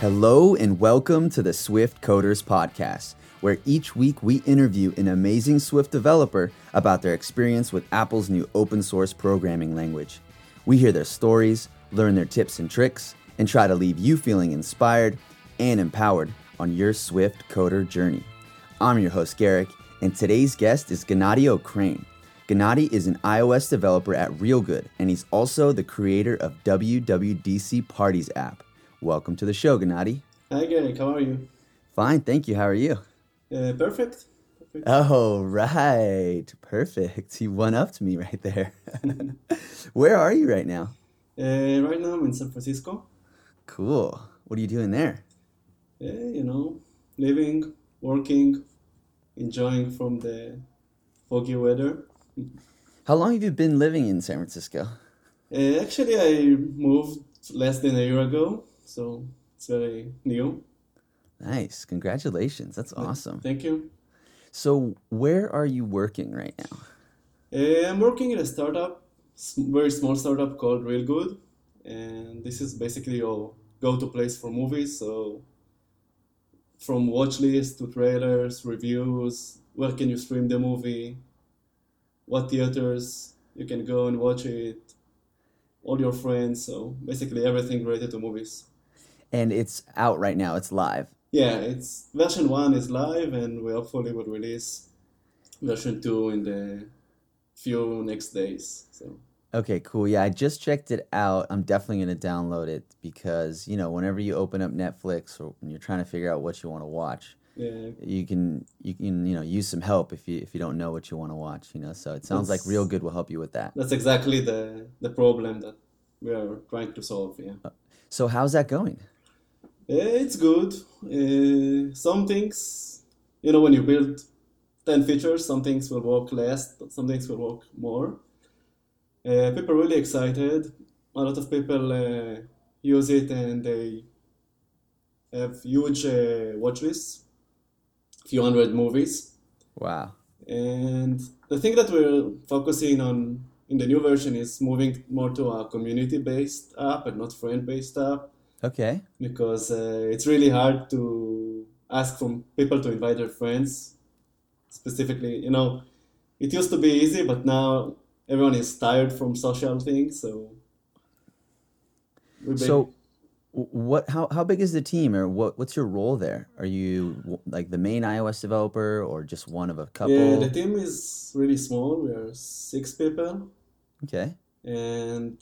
Hello and welcome to the Swift Coders Podcast, where each week we interview an amazing Swift developer about their experience with Apple's new open source programming language. We hear their stories, learn their tips and tricks, and try to leave you feeling inspired and empowered on your Swift coder journey. I'm your host, Garrick, and today's guest is Gennady Okrain. Gennady is an iOS developer at Reelgood, and he's also the creator of WWDC Parties app. Welcome to the show, Gennady. Hi, Garrick. How are you? Fine, thank you. How are you? Uh, perfect. perfect. Oh, right. Perfect. You one to me right there. Where are you right now? Uh, right now, I'm in San Francisco. Cool. What are you doing there? Uh, you know, living, working, enjoying from the foggy weather. How long have you been living in San Francisco? Uh, actually, I moved less than a year ago, so it's very new. Nice. Congratulations. That's awesome. Thank you. So, where are you working right now? Uh, I'm working in a startup, very small startup called Reelgood. and this is basically your go-to place for movies. So, from watch list to trailers, reviews, where can you stream the movie, what theaters you can go and watch it, all your friends. So, basically everything related to movies. And it's out right now. It's live. Yeah, it's version one is live, and we hopefully will release version two in the few next days. So. Okay, cool. Yeah, I just checked it out. I'm definitely going to download it because, you know, whenever you open up Netflix or when you're trying to figure out what you want to watch, Yeah, you can you can, you know, use some help if you if you don't know what you want to watch, you know. So it sounds like Reelgood will help you with that. that's exactly the the problem that we are trying to solve. Yeah, uh, So how's that going? Eh, it's good. Uh, some things, you know, when you build ten features, some things will work less, but some things will work more. Uh, people are really excited. A lot of people uh, use it, and they have huge uh, watch lists, few hundred movies. Wow. And the thing that we're focusing on in the new version is moving more to a community-based app and not friend-based app Okay. because uh, it's really hard to ask from people to invite their friends. Specifically, you know, it used to be easy, but now everyone is tired from social things. So, So what how how big is the team or what what's your role there? Are you like the main iOS developer or just one of a couple? yeah, the team is really small. We are six people. Okay. and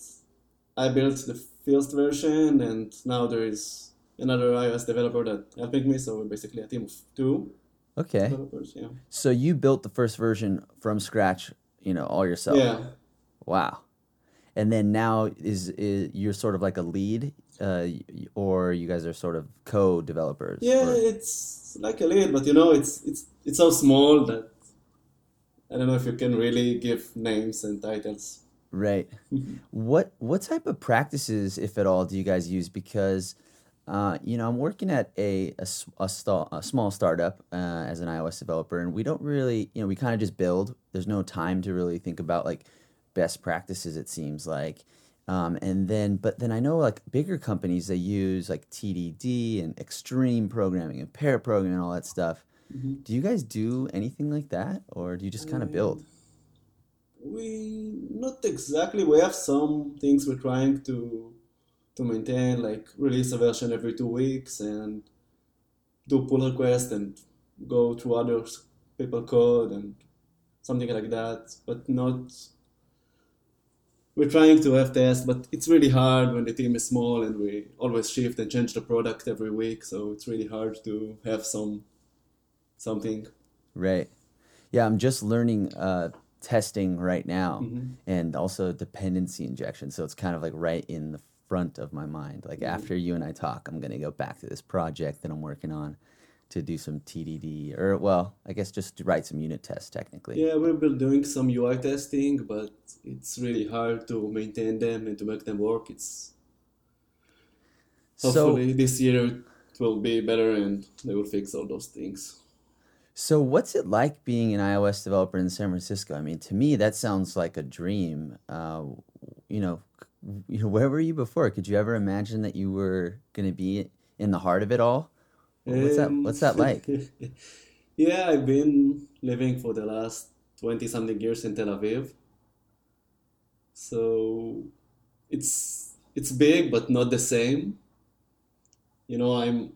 I built the first version, and now there is another iOS developer that helping me. So we're basically a team of two Okay. developers. Yeah. So you built the first version from scratch, you know, all yourself. Yeah. Wow. And then now is, is you're sort of like a lead, uh, or you guys are sort of co-developers. Yeah, or- it's like a lead, but you know, it's it's it's so small that I don't know if you can really give names and titles. Right. what what type of practices, if at all, do you guys use? Because uh, you know, I'm working at a sta- a small startup uh, as an iOS developer, and we don't really, you know, we kind of just build. There's no time to really think about like best practices. It seems like, um, and then, but then I know like bigger companies they use like TDD and extreme programming and pair programming and all that stuff. Do you guys do anything like that, or do you just kind of build? We not exactly. We have some things we're trying to to maintain, like release a version every two weeks and do pull requests and go through other people code and something like that. But not. We're trying to have tests, but it's really hard when the team is small and we always shift and change the product every week. So it's really hard to have some something. Right. Yeah, I'm just learning uh, testing right now Mm-hmm. and also dependency injection. So it's kind of like right in the front of my mind. Like after you and I talk, I'm going to go back to this project that I'm working on to do some TDD or, well, I guess just to write some unit tests technically. Yeah, we've been doing some UI testing, but it's really hard to maintain them and to make them work. It's So, hopefully this year it will be better and they will fix all those things. So what's it like being an iOS developer in San Francisco? I mean, to me, that sounds like a dream. Uh, you know, where were you before? Could you ever imagine that you were going to be in the heart of it all. What's that? Um, What's that like? yeah, I've been living for the last 20 something years in Tel Aviv. So it's it's big but not the same. You know, I'm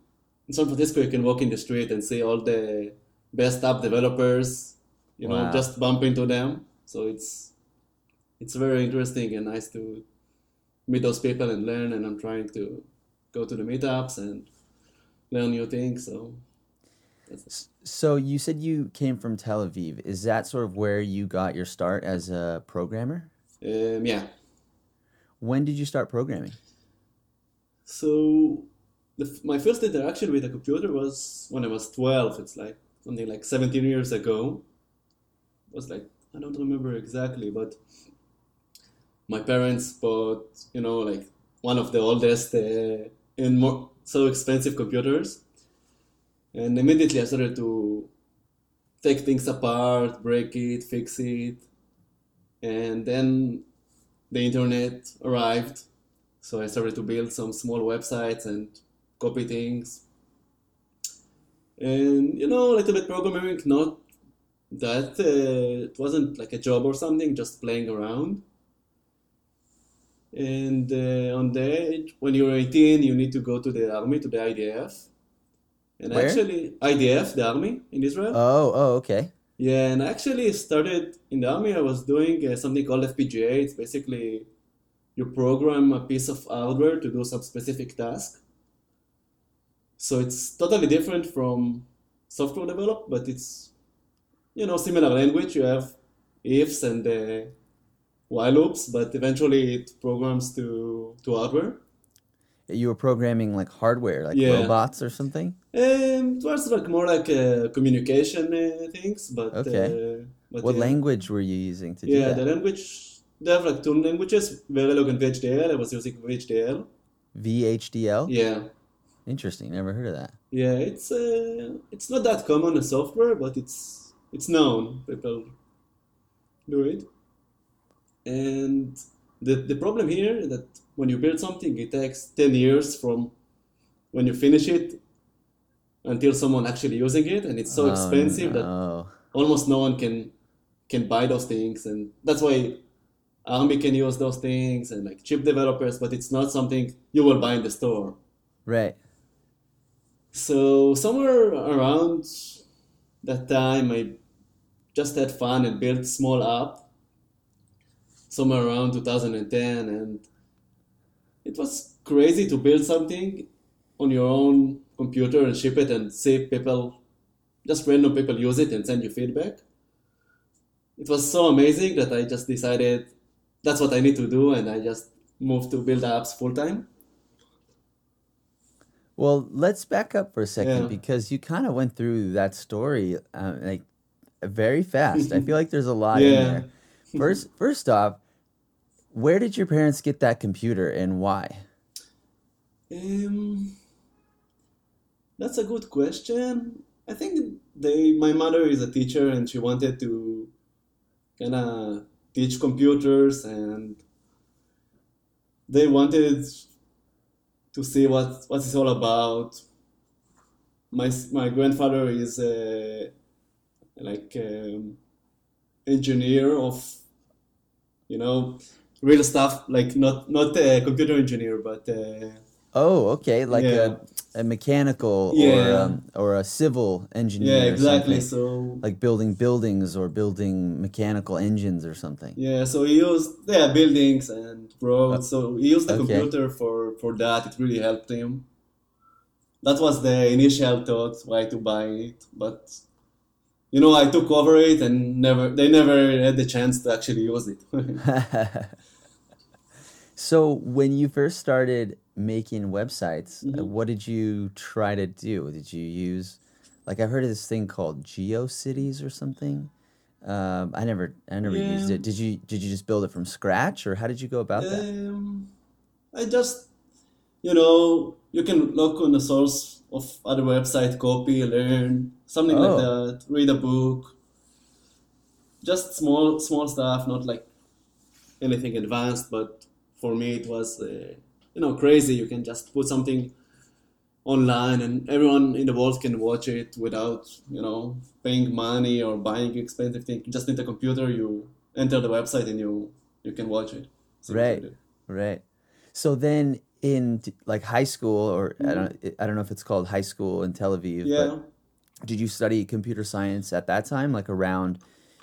in San Francisco you can walk in the street and see all the best app developers, you know, just bump into them. So it's it's very interesting and nice to meet those people and learn and I'm trying to go to the meetups and learn new things. So So you said you came from Tel Aviv. Is that sort of where you got your start as a programmer? um, yeah. When did you start programming? So the, my first interaction with a computer was when I was 12. It's like something like 17 years ago. It was like, I don't remember exactly, but my parents bought, you know, like one of the oldest uh, and more so expensive computers. And immediately I started to take things apart, break it, fix it. And then the internet arrived. So I started to build some small websites and copy things. And you know, a little bit programming, not that uh, it wasn't like a job or something, just playing around. And uh, on the when you're 18, you need to go to the army, to the IDF. And Where? actually, IDF, the army in Israel. Oh, oh, okay. Yeah, and I actually started in the army. I was doing uh, something called FPGA. It's basically you program a piece of hardware to do some specific task. So it's totally different from software develop, but it's you know similar language. You have ifs and uh, while loops, but eventually it programs to to hardware. You were programming like hardware, like Yeah. robots or something? Um, it was like more like uh, communication uh, things, but Okay. uh, but What yeah. language were you using to do Yeah, that? the language, they have like two languages, Verilog and VHDL. I was using VHDL. VHDL? Yeah, Interesting. Never heard of that. yeah, it's uh, it's not that common as software, but it's it's known. People do it. And the, the problem here is that when you build something, it takes 10 years from when you finish it until someone actually using it, and it's so Oh, expensive that almost no one can can buy those things and that's why army can use those things and like chip developers but it's not something you will buy in the store Right. So somewhere around that time i just had fun and built small app somewhere around 2010 and it was crazy to build something on your own computer and ship it and see people just random people use it and send you feedback. It was so amazing that i just decided that's what i need to do and i just moved to build apps full time Well, let's back up for a second Yeah. because you kind of went through that story uh, like very fast. I feel like there's a lot in there. First, first off, where did your parents get that computer and why? Um, that's a good question. I think they, my mother is a teacher and she wanted to kind of teach computers and they wanted to see what what it's all about. My my grandfather is a like um, engineer of you know real stuff like not not a computer engineer but uh, Oh, okay, like Yeah. a, a mechanical or Yeah. um, or a civil engineer. yeah exactly so like building buildings or building mechanical engines or something. Yeah, so he used yeah buildings and roads. So he used the Okay. computer for for that. It really helped him. That was the initial thought why to buy it, but you know I took over it and never they never had the chance to actually use it. so when you first started making websites, uh, Mhm. what did you try to do? Did you use like I've heard of this thing called GeoCities or something? Um, I never I never used it. Did you did you just build it from scratch or how did you go about that? um, I just you know you can look on the source of other website, copy, learn something like Oh. that. Read a book. Just small small stuff, not like anything advanced. But for me, it was uh, you know crazy. You can just put something online and everyone in the world can watch it without you know paying money or buying expensive thing. You just need a computer. You enter the website and you you can watch it. So Right. Right. So then in like high school or I don't I don't know if it's called high school in Tel Aviv, Yeah. but did you study computer science at that time like around,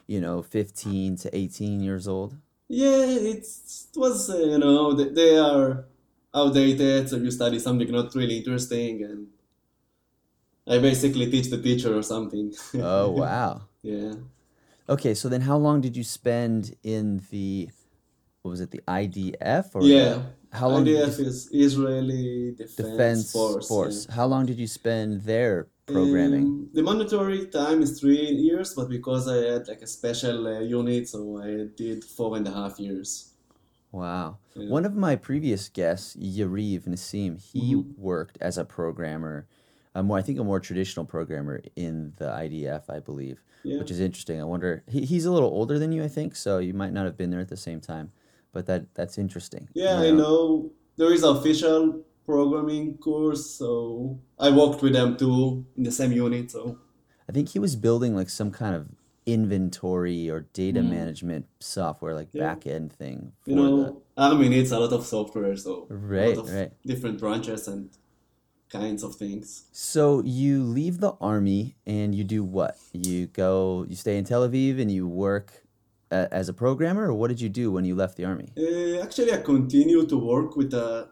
you know, 15 to 18 years old? Yeah, it's, it was, uh, you know, they, they are outdated, so you study something not really interesting, and I basically teach the teacher or something. Oh, wow. Yeah. Okay, so then how long did you spend in the what was it, the IDF or Yeah. the- how long did you IDF is Israeli Defense, Defense Force. Force. yeah. How long did you spend there programming? Um, the mandatory time is three years, but because I had like a special uh, unit, so I did four and a half years. Wow. Yeah. One of my previous guests, Yariv Nissim, he Mhm. worked as a programmer, a more I think a more traditional programmer in the IDF, I believe, Yeah. which is interesting. I wonder he, he's a little older than you, I think, so you might not have been there at the same time, but that that's interesting. Yeah, you I know there is official programming course, so I worked with them too in the same unit. So I think he was building like some kind of inventory or data Mm. management software, like Yeah. back end thing. you know, Army needs a lot of software, so a Right, lot of right. different branches and kinds of things. So you leave the army and you do what? You go, you stay in Tel Aviv and you work a, as a programmer, or what did you do when you left the army? Uh, actually, I continue to work with a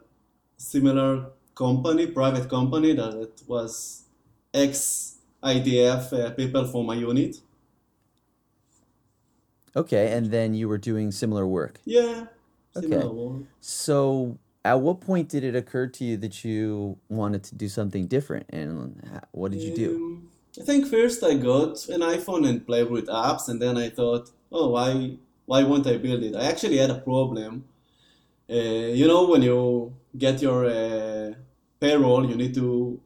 similar company, private company that it was ex IDF uh, people from my unit. Okay, and then you were doing similar work. Yeah, similar Okay. work. So at what point did it occur to you that you wanted to do something different, and what did you do? Um, I think first I got an iPhone and played with apps, and then I thought, oh, why why won't I build it? I actually had a problem. Uh, you know, when you get your uh, payroll, you need to.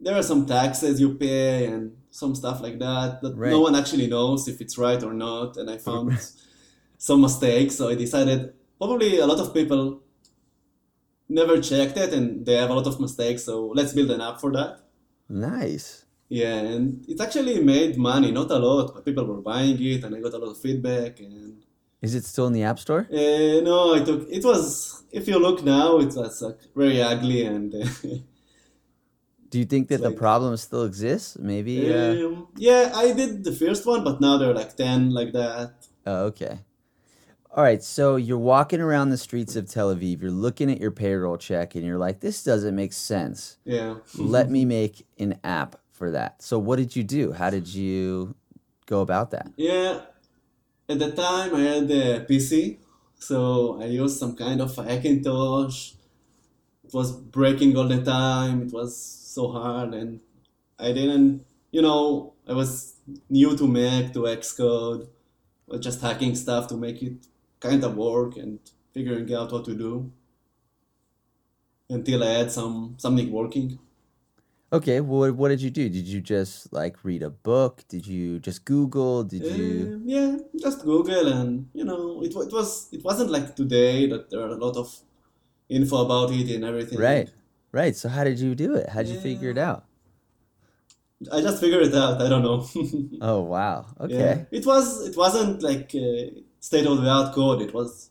There are some taxes you pay and some stuff like that that Right. no one actually knows if it's right or not. And I found some mistakes, so I decided probably a lot of people never checked it and they have a lot of mistakes. So let's build an app for that. Nice. Yeah, and it actually made money, not a lot, but people were buying it, and I got a lot of feedback. And Is it still in the App Store? uh, no, it took. It was. If you look now, it was like very ugly, and uh, Do you think that the like- problem still exists? Maybe. Uh, um, yeah, I did the first one, but now there are like ten like that. Oh, okay. All right, so you're walking around the streets of Tel Aviv, you're looking at your payroll check, and you're like, this doesn't make sense. Yeah. Let me make an app for that. So, what did you do? How did you go about that? Yeah, at the time I had a PC, so I used some kind of Hackintosh. It was breaking all the time. It was so hard, and I didn't, you know, I was new to Mac, to Xcode, was just hacking stuff to make it kind of work and figuring out what to do until I had some something working. Okay, well, what did you do? Did you just like read a book? Did you just Google? Did you? Uh, yeah, just Google and you know it, it was it wasn't like today that there are a lot of info about it and everything. Right, right. So, how did you do it? How did you figure it out? I just figured it out. I don't know. Oh, wow. Yeah. Okay. It was it wasn't like uh, state of the art code. It was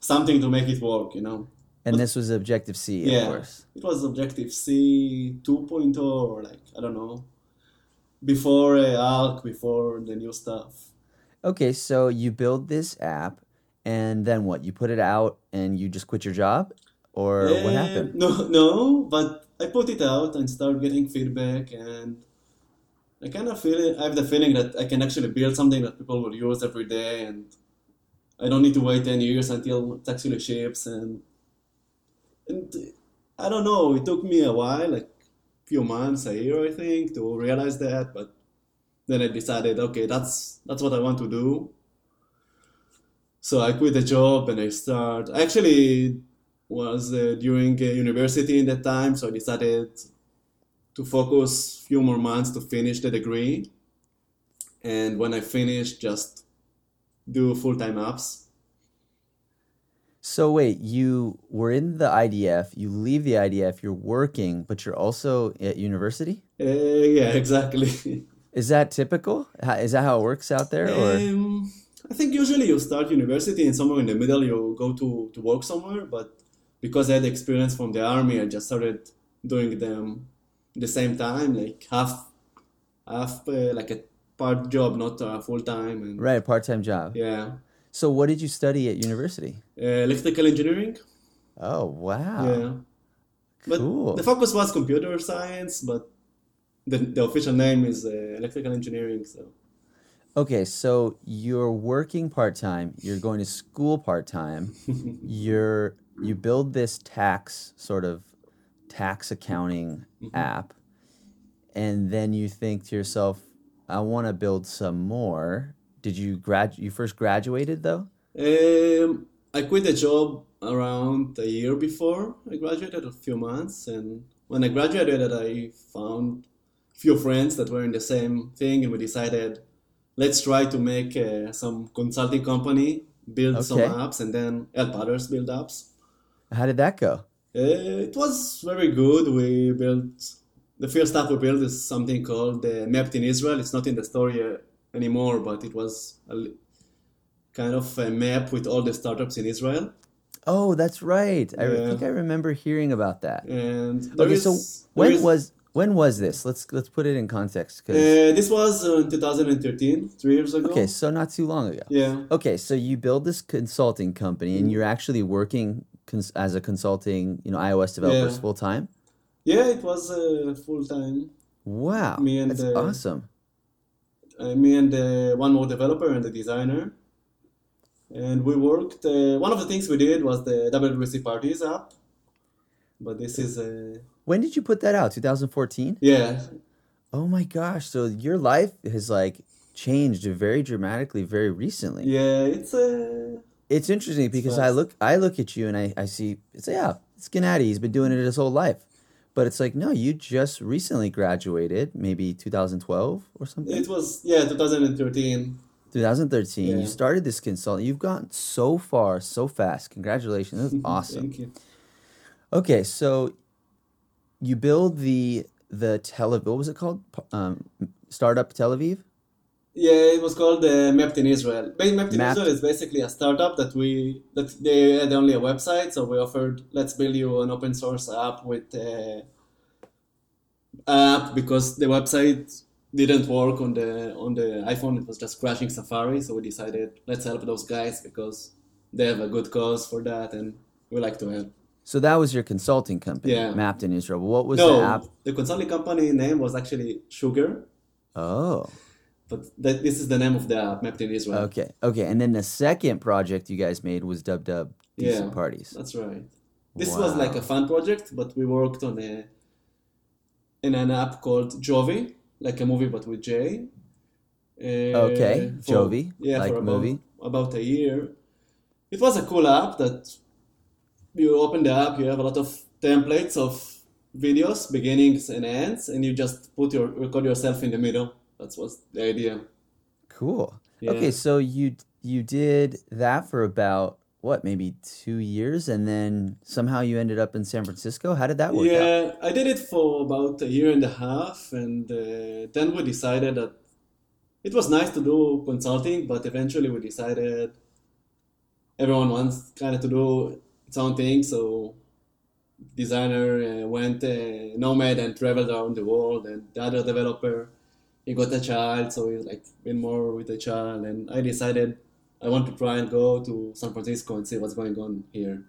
something to make it work. You know. And this was Objective C, of Yeah. course. It was Objective C 2.0 or like I don't know before uh, ARC, before the new stuff. Okay, so you build this app, and then what? You put it out and you just quit your job? Or what Uh, happened? No, no, but I put it out and start getting feedback, and I kind of feel it. I have the feeling that I can actually build something that people will use every day, and I don't need to wait 10 years until it actually ships. And, and I don't know, it took me a while, like a few months, a year, I think, to realize that, but then I decided, okay, that's that's what I want to do. So I quit the job and I start. Actually was uh, during uh, university in that time, so I decided to focus few more months to finish the degree, and when I finish, just do full time apps. So wait, you were in the IDF, you leave the IDF, you're working, but you're also at university? Uh, yeah, exactly. Is that typical? Is that how it works out there or Um, I think usually you start university and somewhere in the middle you go to, to work somewhere, but because I had experience from the army, I just started doing them the same time, like half, half uh, like a part job, not a full time, right, part-time job? yeah, So what did you study at university? uh, electrical engineering, Oh, wow. yeah. But Cool. the focus was computer science, but the, the official name is uh, electrical engineering. So Okay, so you're working part-time, you're going to school part-time. you're you build this tax sort of tax accounting app and then you think to yourself i want to build some more did you grad you first graduated though um, I quit the job around a year before I graduated, a few months, and when I graduated, I found a few friends that were in the same thing, and we decided let's try to make uh, some consulting company, build some apps, and then help others build apps. how did that go Uh, it was very good. We built the first app we built is something called uh, Mapped in Israel. It's not in the story uh, anymore, but it was a kind of a map with all the startups in Israel. oh that's right i Yeah. think i remember hearing about that And okay is, so when is- was when was this let's let's put it in context 'cause- uh, this was uh, in 2013, three years ago. okay so not too long ago Yeah. Okay, so you build this consulting company Mm-hmm. and you're actually working cons- as a consulting, you know, iOS developers Yeah. full time. Yeah, it was uh, full time. Wow, Me and that's awesome. Uh, me and uh, one more developer and the designer. And we worked. Uh, one of the things we did was the WWDC Parties app. But this is, uh, When did you put that out? 2014. yeah, Oh my gosh! So your life has like changed very dramatically very recently. yeah, it's uh, It's interesting because I look I look at you and I, I see it's yeah it's Gennady he's been doing it his whole life, but it's like no you just recently graduated maybe 2012 or something. it was yeah 2013. 2013. Yeah. You started this consulting. You've gotten so far so fast. Congratulations. That's awesome. Thank you. Okay, so you build the the Tel Aviv. What was it called? Um, startup Tel Aviv. Yeah, it was called uh, Mapped in Israel. Mapped in Mapped. Israel is basically a startup that we that they had only a website, so we offered let's build you an open source app with uh, app because the website didn't work on the on the iPhone. It was just crashing Safari, so we decided let's help those guys because they have a good cause for that, and we like to help. So that was your consulting company, Yeah. mapped in Israel. What was no, the app? the consulting company name was actually Sugar, Oh, but that, this is the name of the app, Mapped in Israel. okay, okay. And then the second project you guys made was Dub Dub DC Yeah. Parties. That's right. This was like a fun project, but we worked on a in an app called Jovi, like a movie but with J. Uh, Okay, for- Jovi, yeah, like for about, movie. about a year. It was a cool app that you open the app, you have a lot of templates of videos, beginnings and ends, and you just put your record yourself in the middle. That what's the idea. Cool. Yeah. Okay, so you you did that for about what, maybe two years, and then somehow you ended up in San Francisco. How did that work out? Yeah, I did it for about a year and a half, and uh, then we decided that it was nice to do consulting, but eventually we decided everyone wants kind of to do its own thing. So designer uh, went uh, nomad and traveled around the world, and the other developer he got a child, so he's like been more with the child, and I decided I want to try and go to San Francisco and see what's going on here.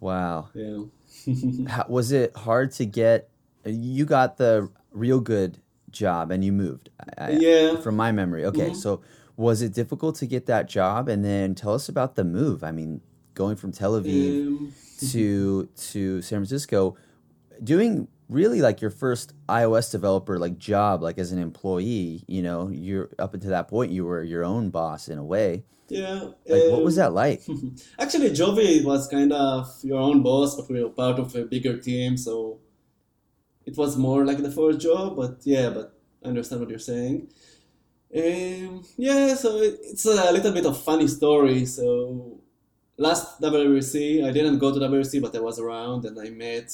Wow. Yeah. How, was it hard to get? You got the Reelgood job and you moved. I, Yeah. From my memory. Okay, Mhm. so was it difficult to get that job? And then tell us about the move. I mean, going from Tel Aviv Um, to to San Francisco, doing really like your first iOS developer like job, like as an employee. You know, you're up until that point you were your own boss in a way. yeah. Like, what was um, that like? Actually, Jovi was kind of your own boss, but we were part of a bigger team, so it was more like the first job. But yeah, but I understand what you're saying. Um, yeah, so it, it's a little bit of funny story. So last WWDC, I didn't go to WWDC, but I was around and I met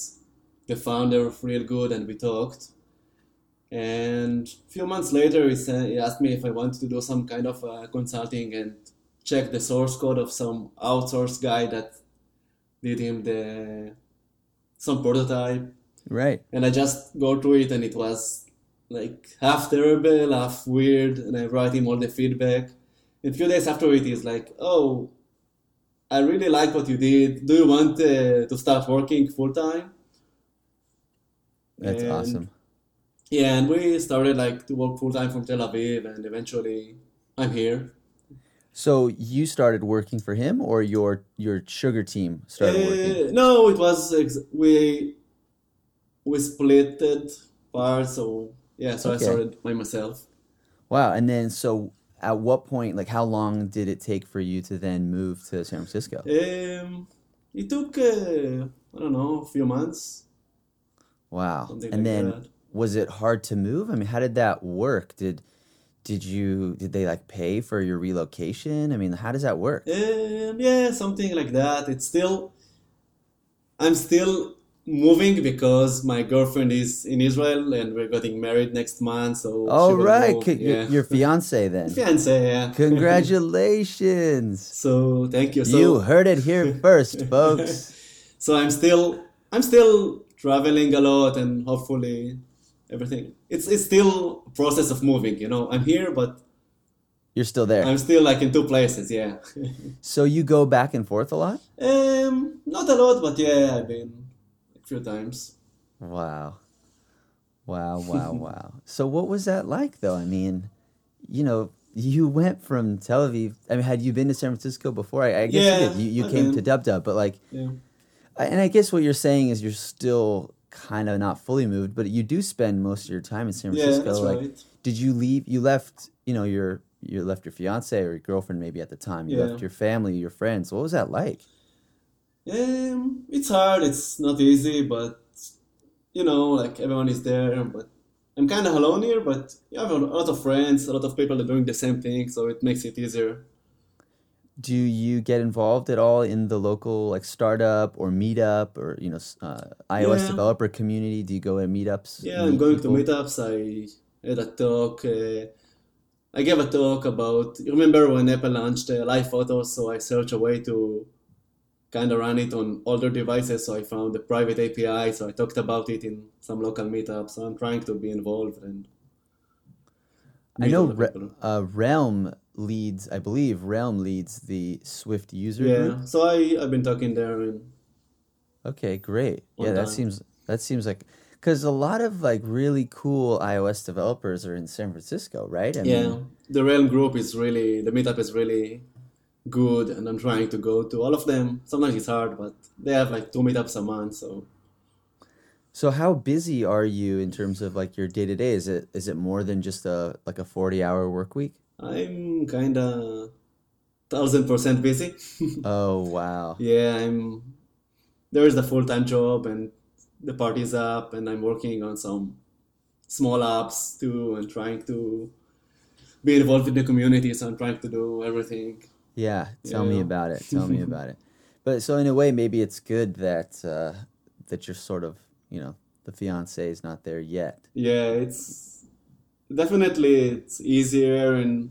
the founder of Reelgood and we talked. And a few months later, he, said, he asked me if I wanted to do some kind of uh, consulting and check the source code of some outsourced guy that did him the some prototype. Right. And I just go through it and it was like half terrible, half weird, and I write him all the feedback. And a few days after it, he's like, "Oh, I really like what you did. Do you want uh, to start working full time?" That's And- awesome. Yeah, and we started like to work full time from Tel Aviv, and eventually I'm here. So you started working for him, or your your sugar team started working? Uh, no, it was ex- we we split it parts. So yeah, so Okay. I started by myself. Wow. And then, so at what point, like, how long did it take for you to then move to San Francisco? Um, it took uh, I don't know a few months, Wow. something And like then, that. was it hard to move? I mean, how did that work? Did did you did they like pay for your relocation? I mean, how does that work? Um, yeah, something like that. It's still, I'm still moving because my girlfriend is in Israel and we're getting married next month. So all right, will right. C- your, yeah. your fiance then. fiance, yeah. Congratulations. so thank you. So you heard it here first, folks. so I'm still, I'm still traveling a lot and hopefully everything. It's it's still a process of moving. You know, I'm here, but You're still there. I'm still like in two places. Yeah. So you go back and forth a lot? um, not a lot, but yeah, I've been a few times. Wow. Wow, wow, wow. So what was that like though? I mean, you know, you went from Tel Aviv. I mean, had you been to San Francisco before? I, I guess Yeah, you did. You, you came been. to Dub Dub, but like, Yeah. And I guess what you're saying is you're still kind of not fully moved, but you do spend most of your time in San Francisco. Yeah, that's like, right. did you leave? You left, you know, your you left your fiance or your girlfriend maybe at the time. You Yeah. left your family, your friends. What was that like? Um, it's hard. It's not easy, but you know, like everyone is there. But I'm kind of alone here. But you have a lot of friends, a lot of people are doing the same thing, so it makes it easier. Do you get involved at all in the local like startup or meetup or you know uh, iOS Yeah. developer community? Do you go to meetups? Yeah, I'm going people? to meetups. I had a talk. Uh, I gave a talk about. You remember when Apple launched uh, Live Photos? So I searched a way to kind of run it on older devices. So I found the private API. So I talked about it in some local meetups. So I'm trying to be involved and. I know Re- uh, Realm leads. I believe Realm leads the Swift user Yeah, group. so I I've been talking there and Okay, great. Yeah, that time. seems that seems like because a lot of like really cool iOS developers are in San Francisco, right? I yeah, mean, the Realm group is really the meetup is really good, and I'm trying to go to all of them. Sometimes it's hard, but they have like two meetups a month, so so how busy are you in terms of like your day to day? Is it is it more than just a like a forty hour work week? I'm kinda thousand percent busy. Oh wow. yeah, I'm. There is the full time job, and the Parties app, and I'm working on some small apps too, and trying to be involved in the community. So I'm trying to do everything. Yeah, tell me about it. Tell me about it. But so in a way, maybe it's good that uh, that you're sort of you know the fiance is not there yet. Yeah, it's definitely it's easier and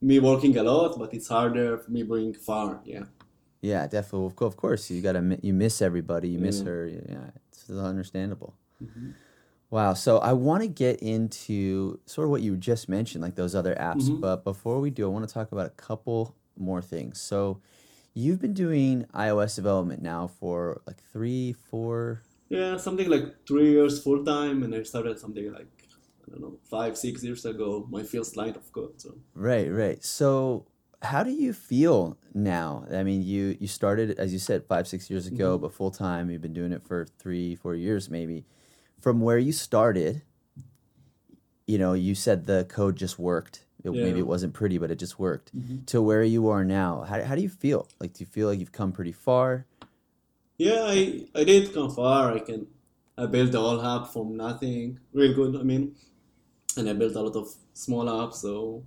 me working a lot, but it's harder for me being far. Yeah. Yeah, definitely. Of co- Of course, you gotta you miss everybody. You miss Yeah. her. Yeah, it's understandable. Wow. So I want to get into sort of what you just mentioned, like those other apps. Mhm. But before we do, I want to talk about a couple more things. So you've been doing iOS development now for like three, four. Yeah, something like three years full time, and I started something like I don't know five, six years ago. My first line of code. So Right, right. So how do you feel now? I mean, you you started as you said five, six years ago, mm-hmm. but full time. You've been doing it for three, four years, maybe. From where you started, you know, you said the code just worked. It, Maybe it wasn't pretty, but it just worked. Mm-hmm. To where you are now, how how do you feel? Like, do you feel like you've come pretty far? yeah, I I did come far. I can I built the whole app from nothing. Reelgood. I mean, and I built a lot of small apps. So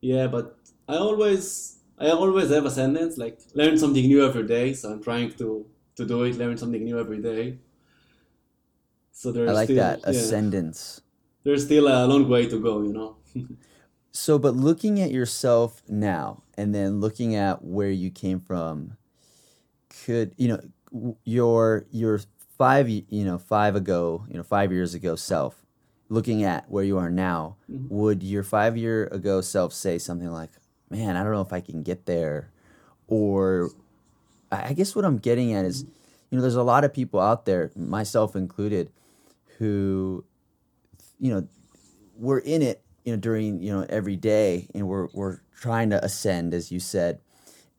yeah, but I always I always have a sentence like learn something new every day. So I'm trying to to do it, learn something new every day. So there's I like still, that yeah, ascendance. there's still a long way to go, you know. So, but looking at yourself now and then looking at where you came from, could you know your your five you know five ago you know five years ago self, looking at where you are now, Mhm. would your five year ago self say something like, "Man, I don't know if I can get there," or I I guess what I'm getting at is, you know, there's a lot of people out there, myself included, who, you know, we're in it, you know, during you know every day, and we're we're trying to ascend, as you said,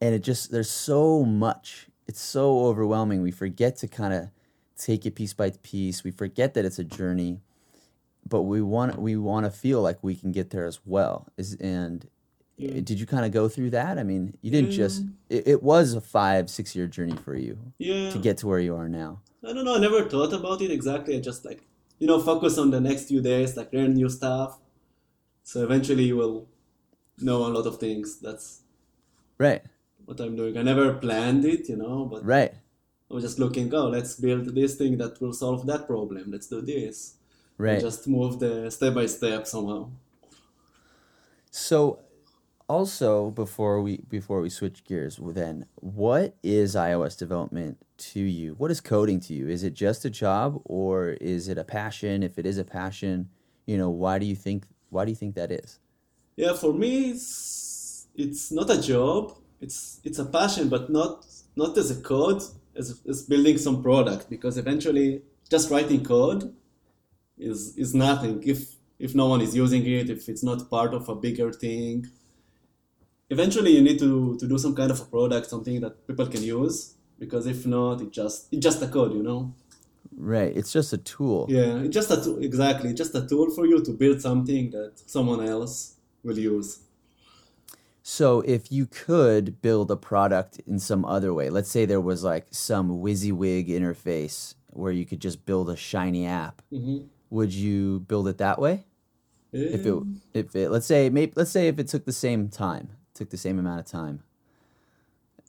and it just there's so much, it's so overwhelming. We forget to kind of take it piece by piece. We forget that it's a journey, but we want we want to feel like we can get there as well. Is and Yeah. Eh, did you kind of go through that? I mean, you didn't just it, it was a five six year journey for you Yeah. to get to where you are now. I don't know. I never thought about it exactly. I just like you know focus on the next few days, like learn new stuff. So eventually you will know a lot of things. That's Right, what I'm doing. I never planned it, you know, but right. I was just looking. Oh, let's build this thing that will solve that problem. Let's do this. Right. just move the step by step somehow. So, also before we before we switch gears, then what is iOS development to you? What is coding to you? Is it just a job or is it a passion? If it is a passion, you know, why do you think why do you think that is? Yeah, for me, it's it's not a job. It's it's a passion, but not not as a code, as as building some product. Because eventually, just writing code is is nothing if if no one is using it, if it's not part of a bigger thing. Eventually, you need to to do some kind of a product, something that people can use. Because if not, it just it's just a code, you know. Right. It's just a tool. Yeah, it's just a tool, exactly just a tool for you to build something that someone else will use. So if you could build a product in some other way, let's say there was like some WYSIWYG interface where you could just build a shiny app, hmm would you build it that way? If it Um, if it let's say maybe let's say if it took the same time, took the same amount of time.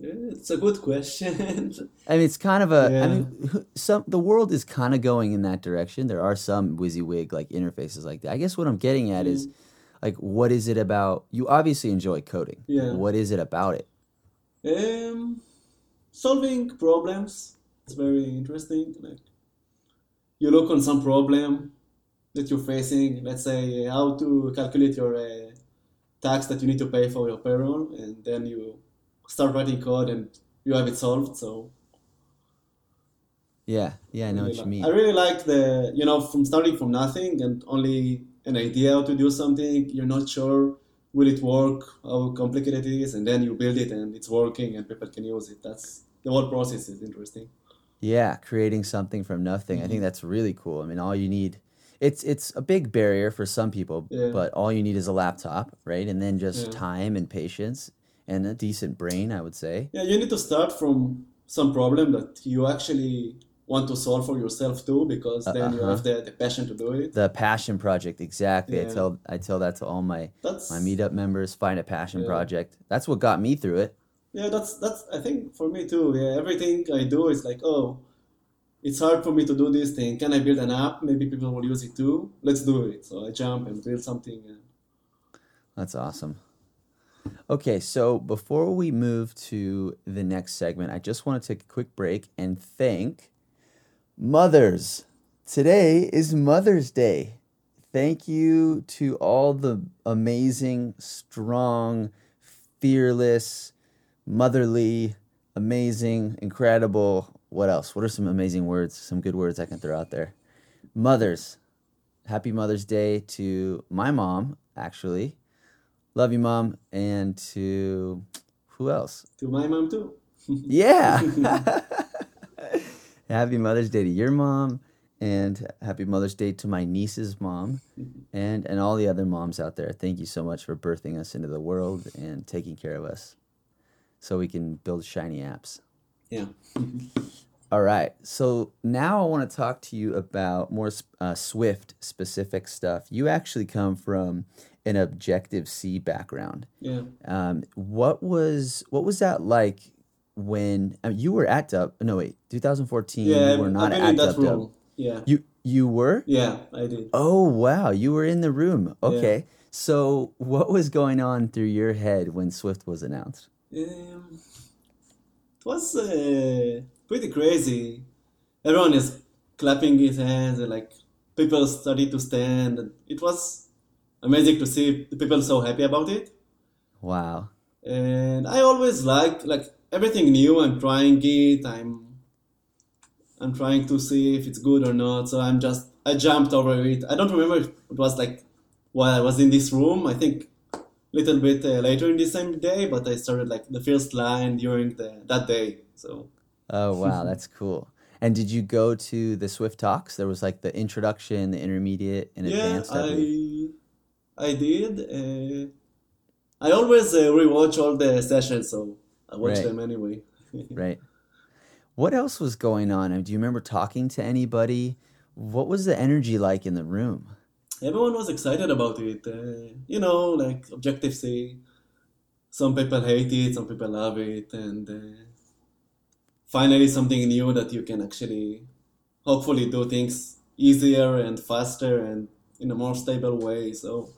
It's a good question. I mean, it's kind of a. I Yeah. mean, some the world is kind of going in that direction. There are some WYSIWYG like interfaces like that. I guess what I'm getting at is, like, what is it about? You obviously enjoy coding. Yeah. What is it about it? um, solving problems It's very interesting. Like, you look on some problem that you're facing. Let's say how to calculate your uh, tax that you need to pay for your payroll, and then you start writing code and you have it solved. So Yeah, yeah, I know what really you li- mean. I really like the you know from starting from nothing and only an idea how to do something. You're not sure will it work, how complicated it is, and then you build it and it's working and people can use it. That's the whole process is interesting. Yeah, creating something from nothing. I Mm-hmm. think that's really cool. I mean, all you need it's it's a big barrier for some people, Yeah. but all you need is a laptop, right? And then just Yeah. time and patience and a decent brain, I would say. Yeah, you need to start from some problem that you actually want to solve for yourself too, because then you Uh-huh. have the, the passion to do it. The passion project, exactly. I tell I tell that to all my That's my meetup members. Find a passion Yeah. project. That's what got me through it. Yeah, that's that's I think for me too. Yeah, everything I do is like, oh, it's hard for me to do this thing. Can I build an app? Maybe people will use it too. Let's do it. So I jump and build something. And That's awesome. Okay, so before we move to the next segment, I just want to take a quick break and thank mothers. Today is Mother's Day. Thank you to all the amazing, strong, fearless, motherly, amazing, incredible. What else? What are some amazing words, some good words I can throw out there? Mothers. Happy Mother's Day to my mom, actually. Love you, mom. And to who else? to my mom too. Yeah. happy Mother's Day to your mom. And happy Mother's Day to my niece's mom and, and all the other moms out there. Thank you so much for birthing us into the world and taking care of us so we can build shiny apps. Yeah. All right. So now I want to talk to you about more uh, Swift specific stuff. You actually come from an Objective C background. Yeah. Um, what was what was that like when uh, you were at Dub? No, wait, 2014. Yeah, you were not at in that Dub. Dub. Yeah. You you were? Yeah, I did. Oh wow, you were in the room. Okay. So what was going on through your head when Swift was announced? Um, it was uh, pretty crazy. Everyone is clapping his hands, and like people started to stand. And it was amazing to see the people so happy about it. Wow. And I always like like everything new. I'm trying it. I'm I'm trying to see if it's good or not. So I'm just I jumped over it. I don't remember if it was like while I was in this room. I think little bit uh, later in the same day, but I started like the first line during the that day. So Oh wow, that's cool. And did you go to the Swift talks? There was like the introduction, the intermediate, and yeah, advanced. I believe. I I did. Uh, I always uh, rewatch all the sessions, so I watch Right. them anyway. Right. What else was going on? Do you remember talking to anybody? What was the energy like in the room? Everyone was excited about it. Uh, you know, like Objective C. Some people hate it, some people love it, and uh, finally something new that you can actually, hopefully, do things easier and faster and in a more stable way. So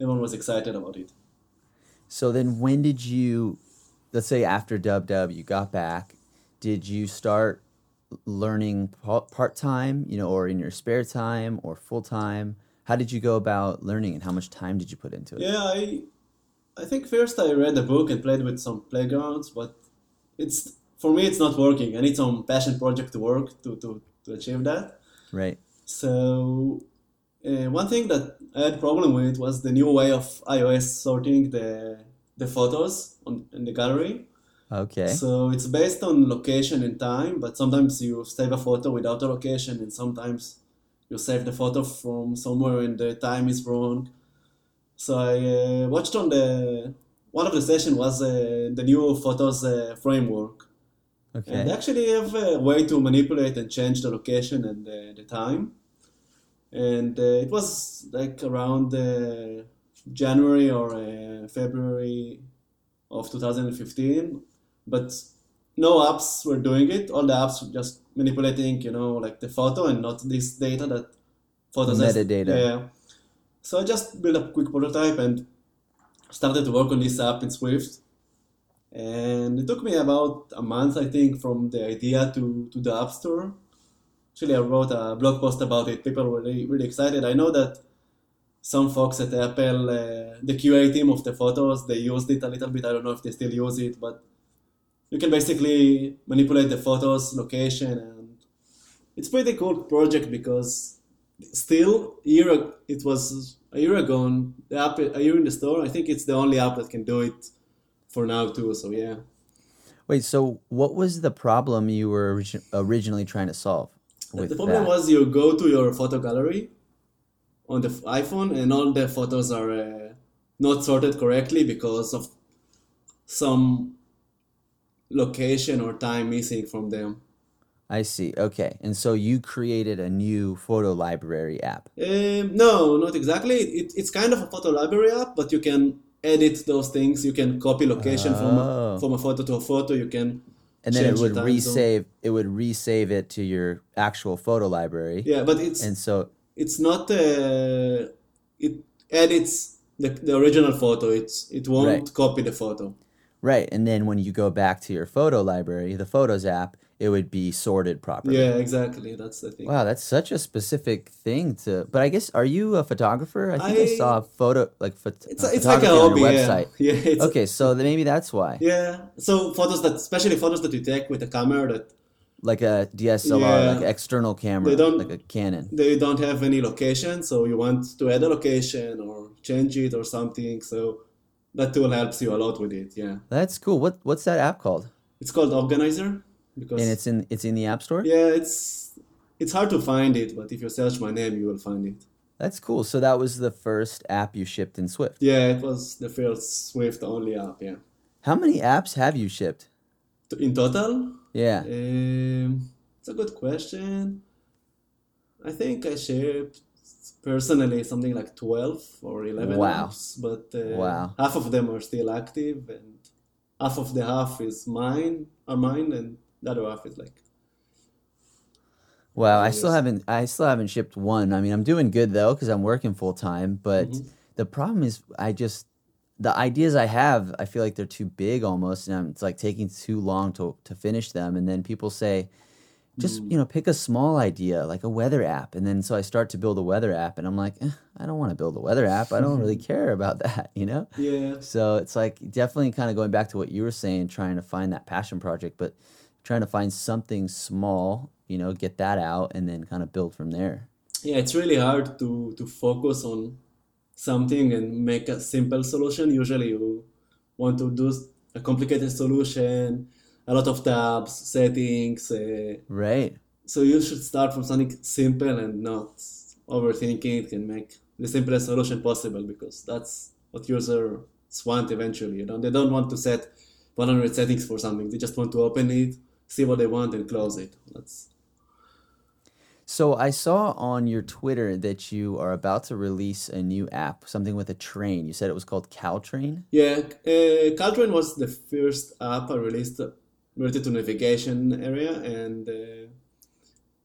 everyone was excited about it. So then, when did you, let's say after Dub Dub, you got back? Did you start learning part time, you know, or in your spare time or full time? How did you go about learning, and how much time did you put into it? Yeah, I, I think first I read a book and played with some playgrounds, but it's for me it's not working. I need some passion project to work to to, to achieve that. Right. So uh, one thing that I had problem with was the new way of iOS sorting the the photos on in the gallery. Okay. So it's based on location and time, but sometimes you save a photo without a location, and sometimes you save the photo from somewhere and the time is wrong. So I uh, watched on the one of the session was uh, the new photos uh, framework, and they Okay. actually have a way to manipulate and change the location and the, the time. And uh, it was like around uh, January or uh, February of 2015, but no apps were doing it. All the apps just manipulating, you know, like the photo and not this data that photos has- Metadata. Yeah. So I just built a quick prototype and started to work on this app in Swift. And it took me about a month, I think, from the idea to, to the App Store. Actually, I wrote a blog post about it. People were really, really excited. I know that some folks at Apple, uh, the QA team of the photos, they used it a little bit. I don't know if they still use it, but you can basically manipulate the photos, location, and it's pretty cool project because still, a year it was a year ago, and the app a year in the store. I think it's the only app that can do it for now too. So yeah. Wait. So, what was the problem you were origi- originally trying to solve with the problem that? was you go to your photo gallery on the iPhone and all the photos are uh, not sorted correctly because of some location or time missing from them. I see. Okay. And so you created a new photo library app. Um, no, not exactly. It, it's kind of a photo library app, but you can edit those things. You can copy location from Oh. a, from a photo to a photo. You can And then it change the would zone. resave it would resave it to your actual photo library. Yeah, but it's And so it's not uh, it edits the, the original photo. It's it won't Right. copy the photo. Right, and then when you go back to your photo library, the photos app, it would be sorted properly. Yeah, exactly. That's the thing. Wow, that's such a specific thing to. But I guess are you a photographer? I think I, I- saw a photo like phot- It's a, it's like a hobby. Yeah. website. Yeah. It's, Okay, so maybe that's why. Yeah. So photos that, especially photos that you take with a camera that Like a DSLR, Yeah. like external camera, They don't- like a Canon. they don't have any location, so you want to add a location or change it or something. So that tool helps you a lot with it. Yeah. That's cool. What what's that app called? It's called Organizer because And it's in it's in the App Store. yeah, it's it's hard to find it, but if you search my name, you will find it. That's cool. So that was the first app you shipped in Swift. Yeah, it was the first Swift only app. Yeah. How many apps have you shipped? In total, Yeah. um, it's a good question. I think I shipped personally something like 12 or 11 Wow. apps, but uh, Wow. half of them are still active and half of the half is mine, are mine, and the other half is like, Wow, I still haven't I still haven't shipped one. I mean, I'm doing good though cuz I'm working full time, but Mhm. the problem is I just the ideas I have, I feel like they're too big almost and I'm, it's like taking too long to to finish them and then people say just, Mm. you know, pick a small idea like a weather app and then so I start to build a weather app and I'm like, eh, I don't want to build a weather app. I don't really care about that, you know? yeah, So it's like definitely kind of going back to what you were saying, trying to find that passion project, but trying to find something small, you know, get that out and then kind of build from there. yeah, it's really hard to to focus on something and make a simple solution. Usually, you want to do a complicated solution, a lot of tabs, settings. Uh, Right. so you should start from something simple and not overthinking it and make the simplest solution possible because that's what users want eventually. You know, they don't want to set 100 settings for something. They just want to open it, see what they want, and close it. That's So I saw on your Twitter that you are about to release a new app, something with a train. You said it was called Caltrain. Yeah, uh, Caltrain was the first app I released related to navigation area. And uh,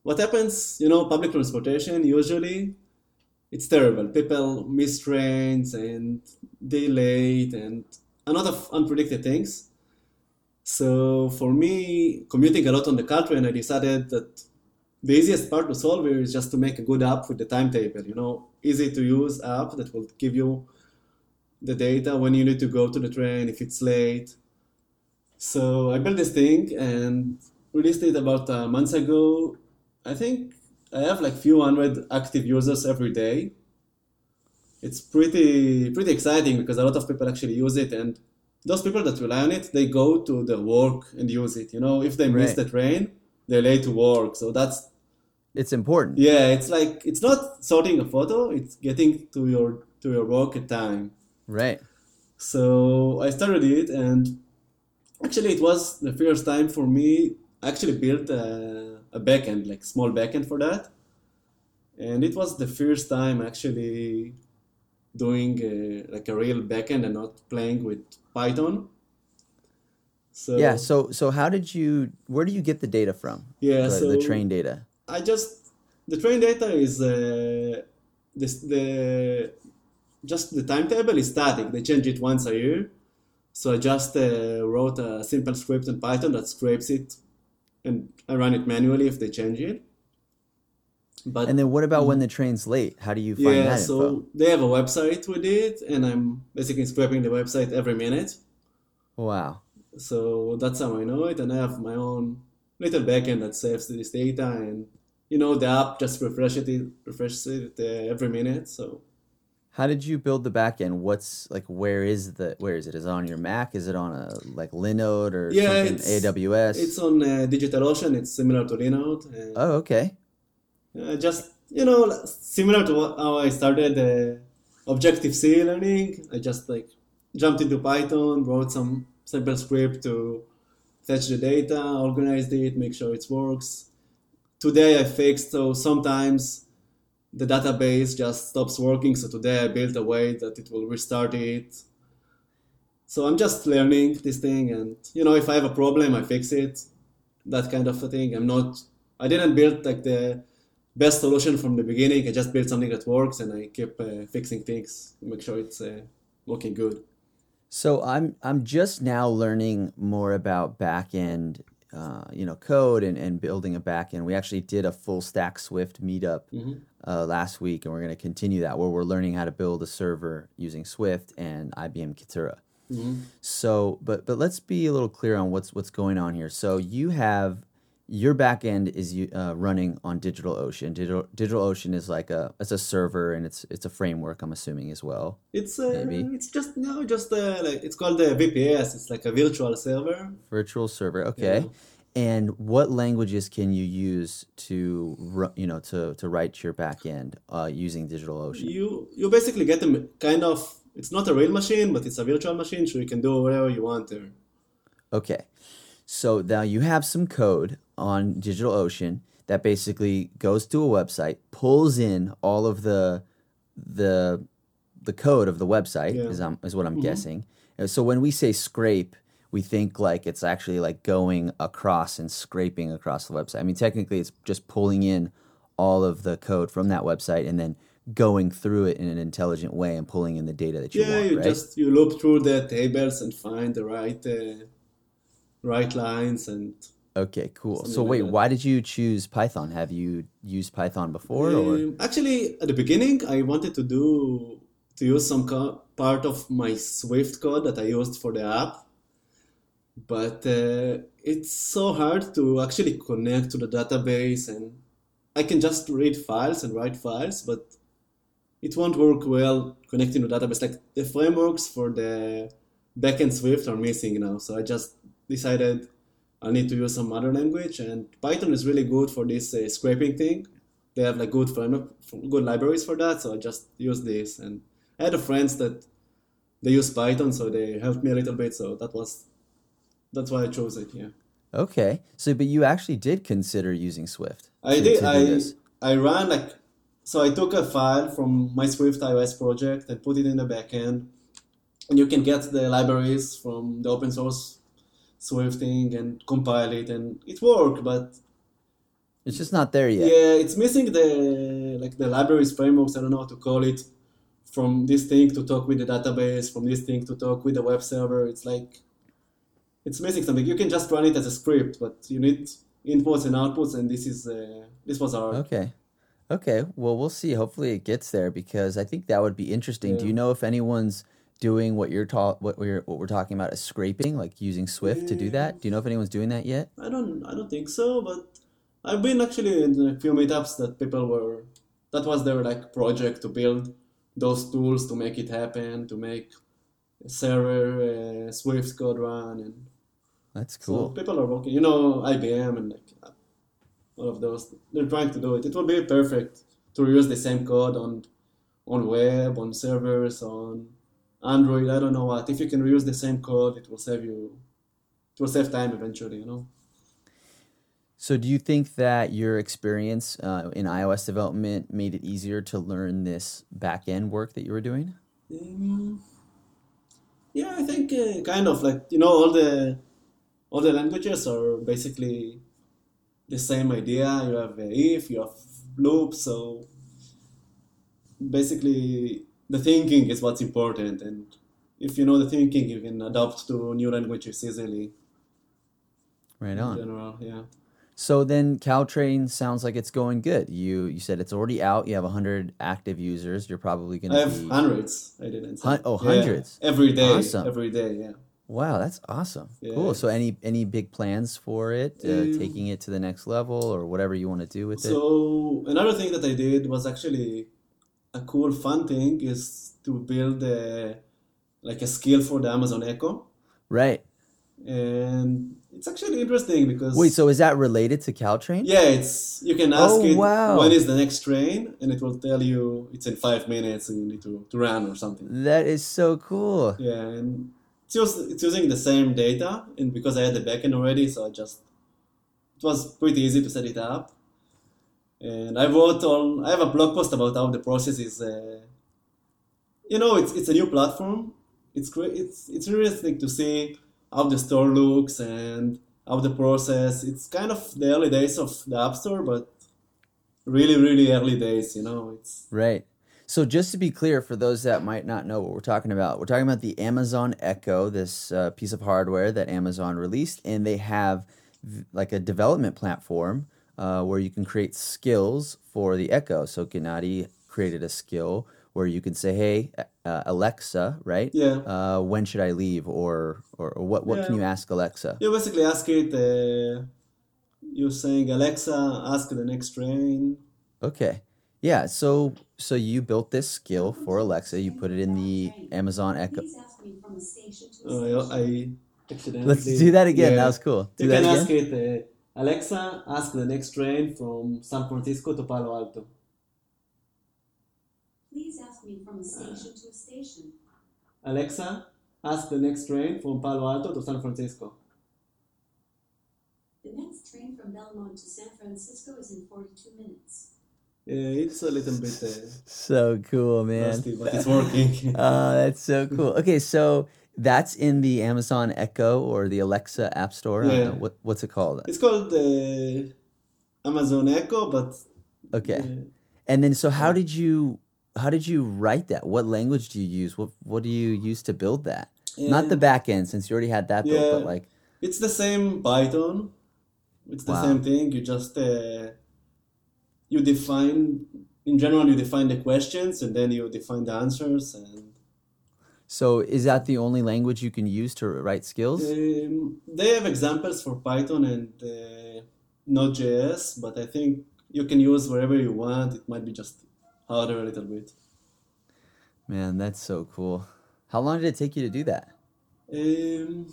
what happens, you know, public transportation usually it's terrible. People miss trains and they late and a lot of unpredicted things. So for me, commuting a lot on the Caltrain, I decided that the easiest part to solve here is just to make a good app with the timetable. You know, easy to use app that will give you the data when you need to go to the train if it's late. So I built this thing and released it about a month ago. I think I have like few hundred active users every day. It's pretty pretty exciting because a lot of people actually use it and those people that rely on it, they go to the work and use it. You know, if they miss Right. the train, they're late to work. So that's It's important. yeah, it's like it's not sorting a photo, it's getting to your to your work at time. Right. So I started it, and actually, it was the first time for me. I actually built a, a backend, like small backend for that, and it was the first time actually doing uh like a real backend and not playing with Python. So Yeah. So so how did you? Where do you get the data from? yeah, the, so the train data. I just the train data is uh, this the just the timetable is static. They change it once a year. So I just uh, wrote a simple script in Python that scrapes it, and I run it manually if they change it. But And then what about when the train's late? How do you find yeah, that so info? they have a website with it, and I'm basically scraping the website every minute. Wow. So that's how I know it, and I have my own little backend that saves this data, and you know the app just refreshes it, refreshes it uh, every minute. So How did you build the backend? What's like where is the where is it? Is it on your Mac? Is it on a like Linode or Yeah, it's- AWS? it's on uh, DigitalOcean. It's similar to Linode. And, oh, okay. uh, just you know, similar to what, how I started uh, Objective C learning. I just like jumped into Python, wrote some simple script to fetch the data, organized it, make sure it works. Today I fixed so sometimes the database just stops working. So today I built a way that it will restart it. So I'm just learning this thing, and you know, if I have a problem, I fix it. That kind of a thing. I'm not. I didn't build like the best solution from the beginning. I just built something that works, and I keep uh, fixing things make sure it's uh, working good. So I'm I'm just now learning more about backend, uh, you know, code and, and building a backend. We actually did a full stack Swift meetup Mhm. uh, last week, and we're going to continue that where we're learning how to build a server using Swift and IBM Kitura. Mhm. So, but but let's be a little clear on what's what's going on here. So you have your backend is uh, running on DigitalOcean. Digital DigitalOcean is like a it's a server and it's it's a framework. I'm assuming as well. It's uh, Maybe. it's just no, just uh, like it's called the VPS. It's like a virtual server. Virtual server. Okay. And what languages can you use to you know to to write your backend uh, using DigitalOcean? You you basically get them kind of. It's not a real machine, but it's a virtual machine, so you can do whatever you want there. Okay. So now you have some code. On DigitalOcean that basically goes to a website, pulls in all of the the the code of the website Yeah. Mm-hmm. is, um, is what I'm guessing. And So when we say scrape, we think like it's actually like going across and scraping across the website. I mean, technically, it's just pulling in all of the code from that website and then going through it in an intelligent way and pulling in the data that you yeah, want, you right? just you look through the tables and find the right uh, right lines and Okay, cool. Something So like wait, that. why did you choose Python? Have you used Python before or Um, actually, at the beginning, I wanted to do to use some co- part of my Swift code that I used for the app, but uh, it's so hard to actually connect to the database, and I can just read files and write files, but it won't work well connecting to database. Like the frameworks for the backend Swift are missing now, so I just decided I need to use some other language, and Python is really good for this uh, scraping thing. They have like good framework, good libraries for that, so I just use this. And I had a friends that they use Python, so they helped me a little bit. So that was that's why I chose it. Yeah, Okay. So but you actually did consider using Swift. I to- did. to I this. I ran like so. I took a file from my Swift iOS project and put it in the backend, and you can get the libraries from the open source Swift thing and compile it, and it worked, but It's just not there yet. Yeah, it's missing the like the libraries frameworks. I don't know how to call it. From this thing to talk with the database, from this thing to talk with the web server. It's like it's missing something. You can just run it as a script, but you need inputs and outputs, and this is uh, this was hard. Okay. Okay. Well, we'll see. Hopefully it gets there because I think that would be interesting. Do you know if anyone's doing what you're ta- what we're what we're talking about is scraping, like using Swift to do that? Do you know if anyone's doing that yet? I don't I don't think so, but I've been actually in a few meetups that people were that was their like project to build those tools to make it happen, to make a server uh, Swift code run and That's So cool. people are working, you know, IBM and like all of those. They're trying to do it. It will be perfect to reuse the same code on on web, on servers, on Android. I don't know what. If you can reuse the same code, it will save you. It will save time eventually. You know. So, do you think that your experience uh, in iOS development made it easier to learn this back end work that you were doing? Um, yeah, I think uh, kind of like you know all the all the languages are basically the same idea. You have if, you have loop, so basically the thinking is what's important, and if you know the thinking, you can adapt to new languages easily. Right In on. general, yeah. So then Caltrain sounds like it's going good. You you said it's already out. You have 100 active users. You're probably going I to have be hundreds. I didn't say. Hun- oh, Yeah, hundreds. every day. Awesome. Every day, yeah. Wow, that's awesome. Yeah. Cool. So any any big plans for it? Uh, Um, taking it to the next level or whatever you want to do with it? So another thing that I did was actually a cool fun thing is to build a, like a skill for the Amazon Echo, Right. and it's actually interesting because Wait, so is that related to Caltrain? yeah, it's you can ask Oh, it wow. when is the next train, and it will tell you it's in five minutes and you need to, to run or something. That is so cool. Yeah, and it's, use, it's using the same data, and because I had the backend already, so I just it was pretty easy to set it up. And I wrote on I have a blog post about how the process is. Uh, you know, it's it's a new platform. It's great. It's it's interesting to see how the store looks and how the process. It's kind of the early days of the App Store, but really, really early days. You know, it's Right. So just to be clear, for those that might not know what we're talking about, we're talking about the Amazon Echo, this uh, piece of hardware that Amazon released, and they have v- like a development platform uh, where you can create skills for the Echo. So Gennady created a skill where you can say, "Hey, uh, Alexa, right? yeah. Uh, when should I leave?" Or or, or what what can you ask Alexa? You basically ask it, uh, you're saying, Alexa, ask the next train. Okay. Yeah, so so you built this skill for Alexa. You put it in the Amazon Echo. Please ask me from a station to a Uh, station. I accidentally. Let's do that again. Yeah. That was cool. Do You that can again. ask it, uh, Alexa, ask the next train from San Francisco to Palo Alto. Please ask me from a station to a station. Alexa, ask the next train from Palo Alto to San Francisco. The next train from from Belmont to San Francisco is in 42 minutes. Yeah, it's a little bit uh, So cool, man. rusty, but it's working. Uh, that's so cool. Okay, so that's in the Amazon Echo or the Alexa App Store. Yeah. What, what's it called? it's called uh, Amazon Echo, but Okay. uh, And then, so how did you how did you write that? What language do you use? What what do you use to build that? Not the uh, back end, since you already had that built, but Yeah. Like It's the same Python. It's the Wow. same thing. You just uh, you define in general you define the questions and then you define the answers and so. Is that the only language you can use to write skills? um, they have examples for Python and uh, Node.js, but I think you can use wherever you want. It might be just harder a little bit. Man, that's so cool. How long did it take you to do that? Um,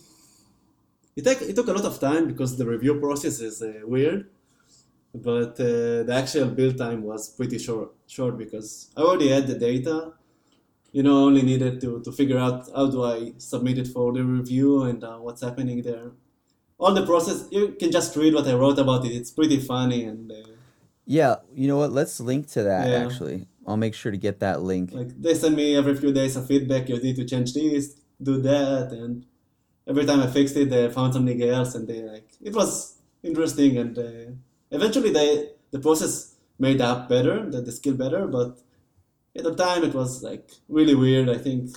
it, took it took a lot of time because the review process is uh, weird, but uh, the actual build time was pretty short. Short because I already had the data. You know, only needed to, to figure out how do I submit it for the review and uh, what's happening there. All the process, you can just read what I wrote about it. It's pretty funny and uh, Yeah, you know what? Let's link to that Yeah. actually. I'll make sure to get that link. like they send me every few days a feedback. You need to change this, do that, and every time I fixed it, they found something else, and they like it was interesting. And uh, eventually, they the process made the app better, the, the skill better, but at the time it was like really weird. I think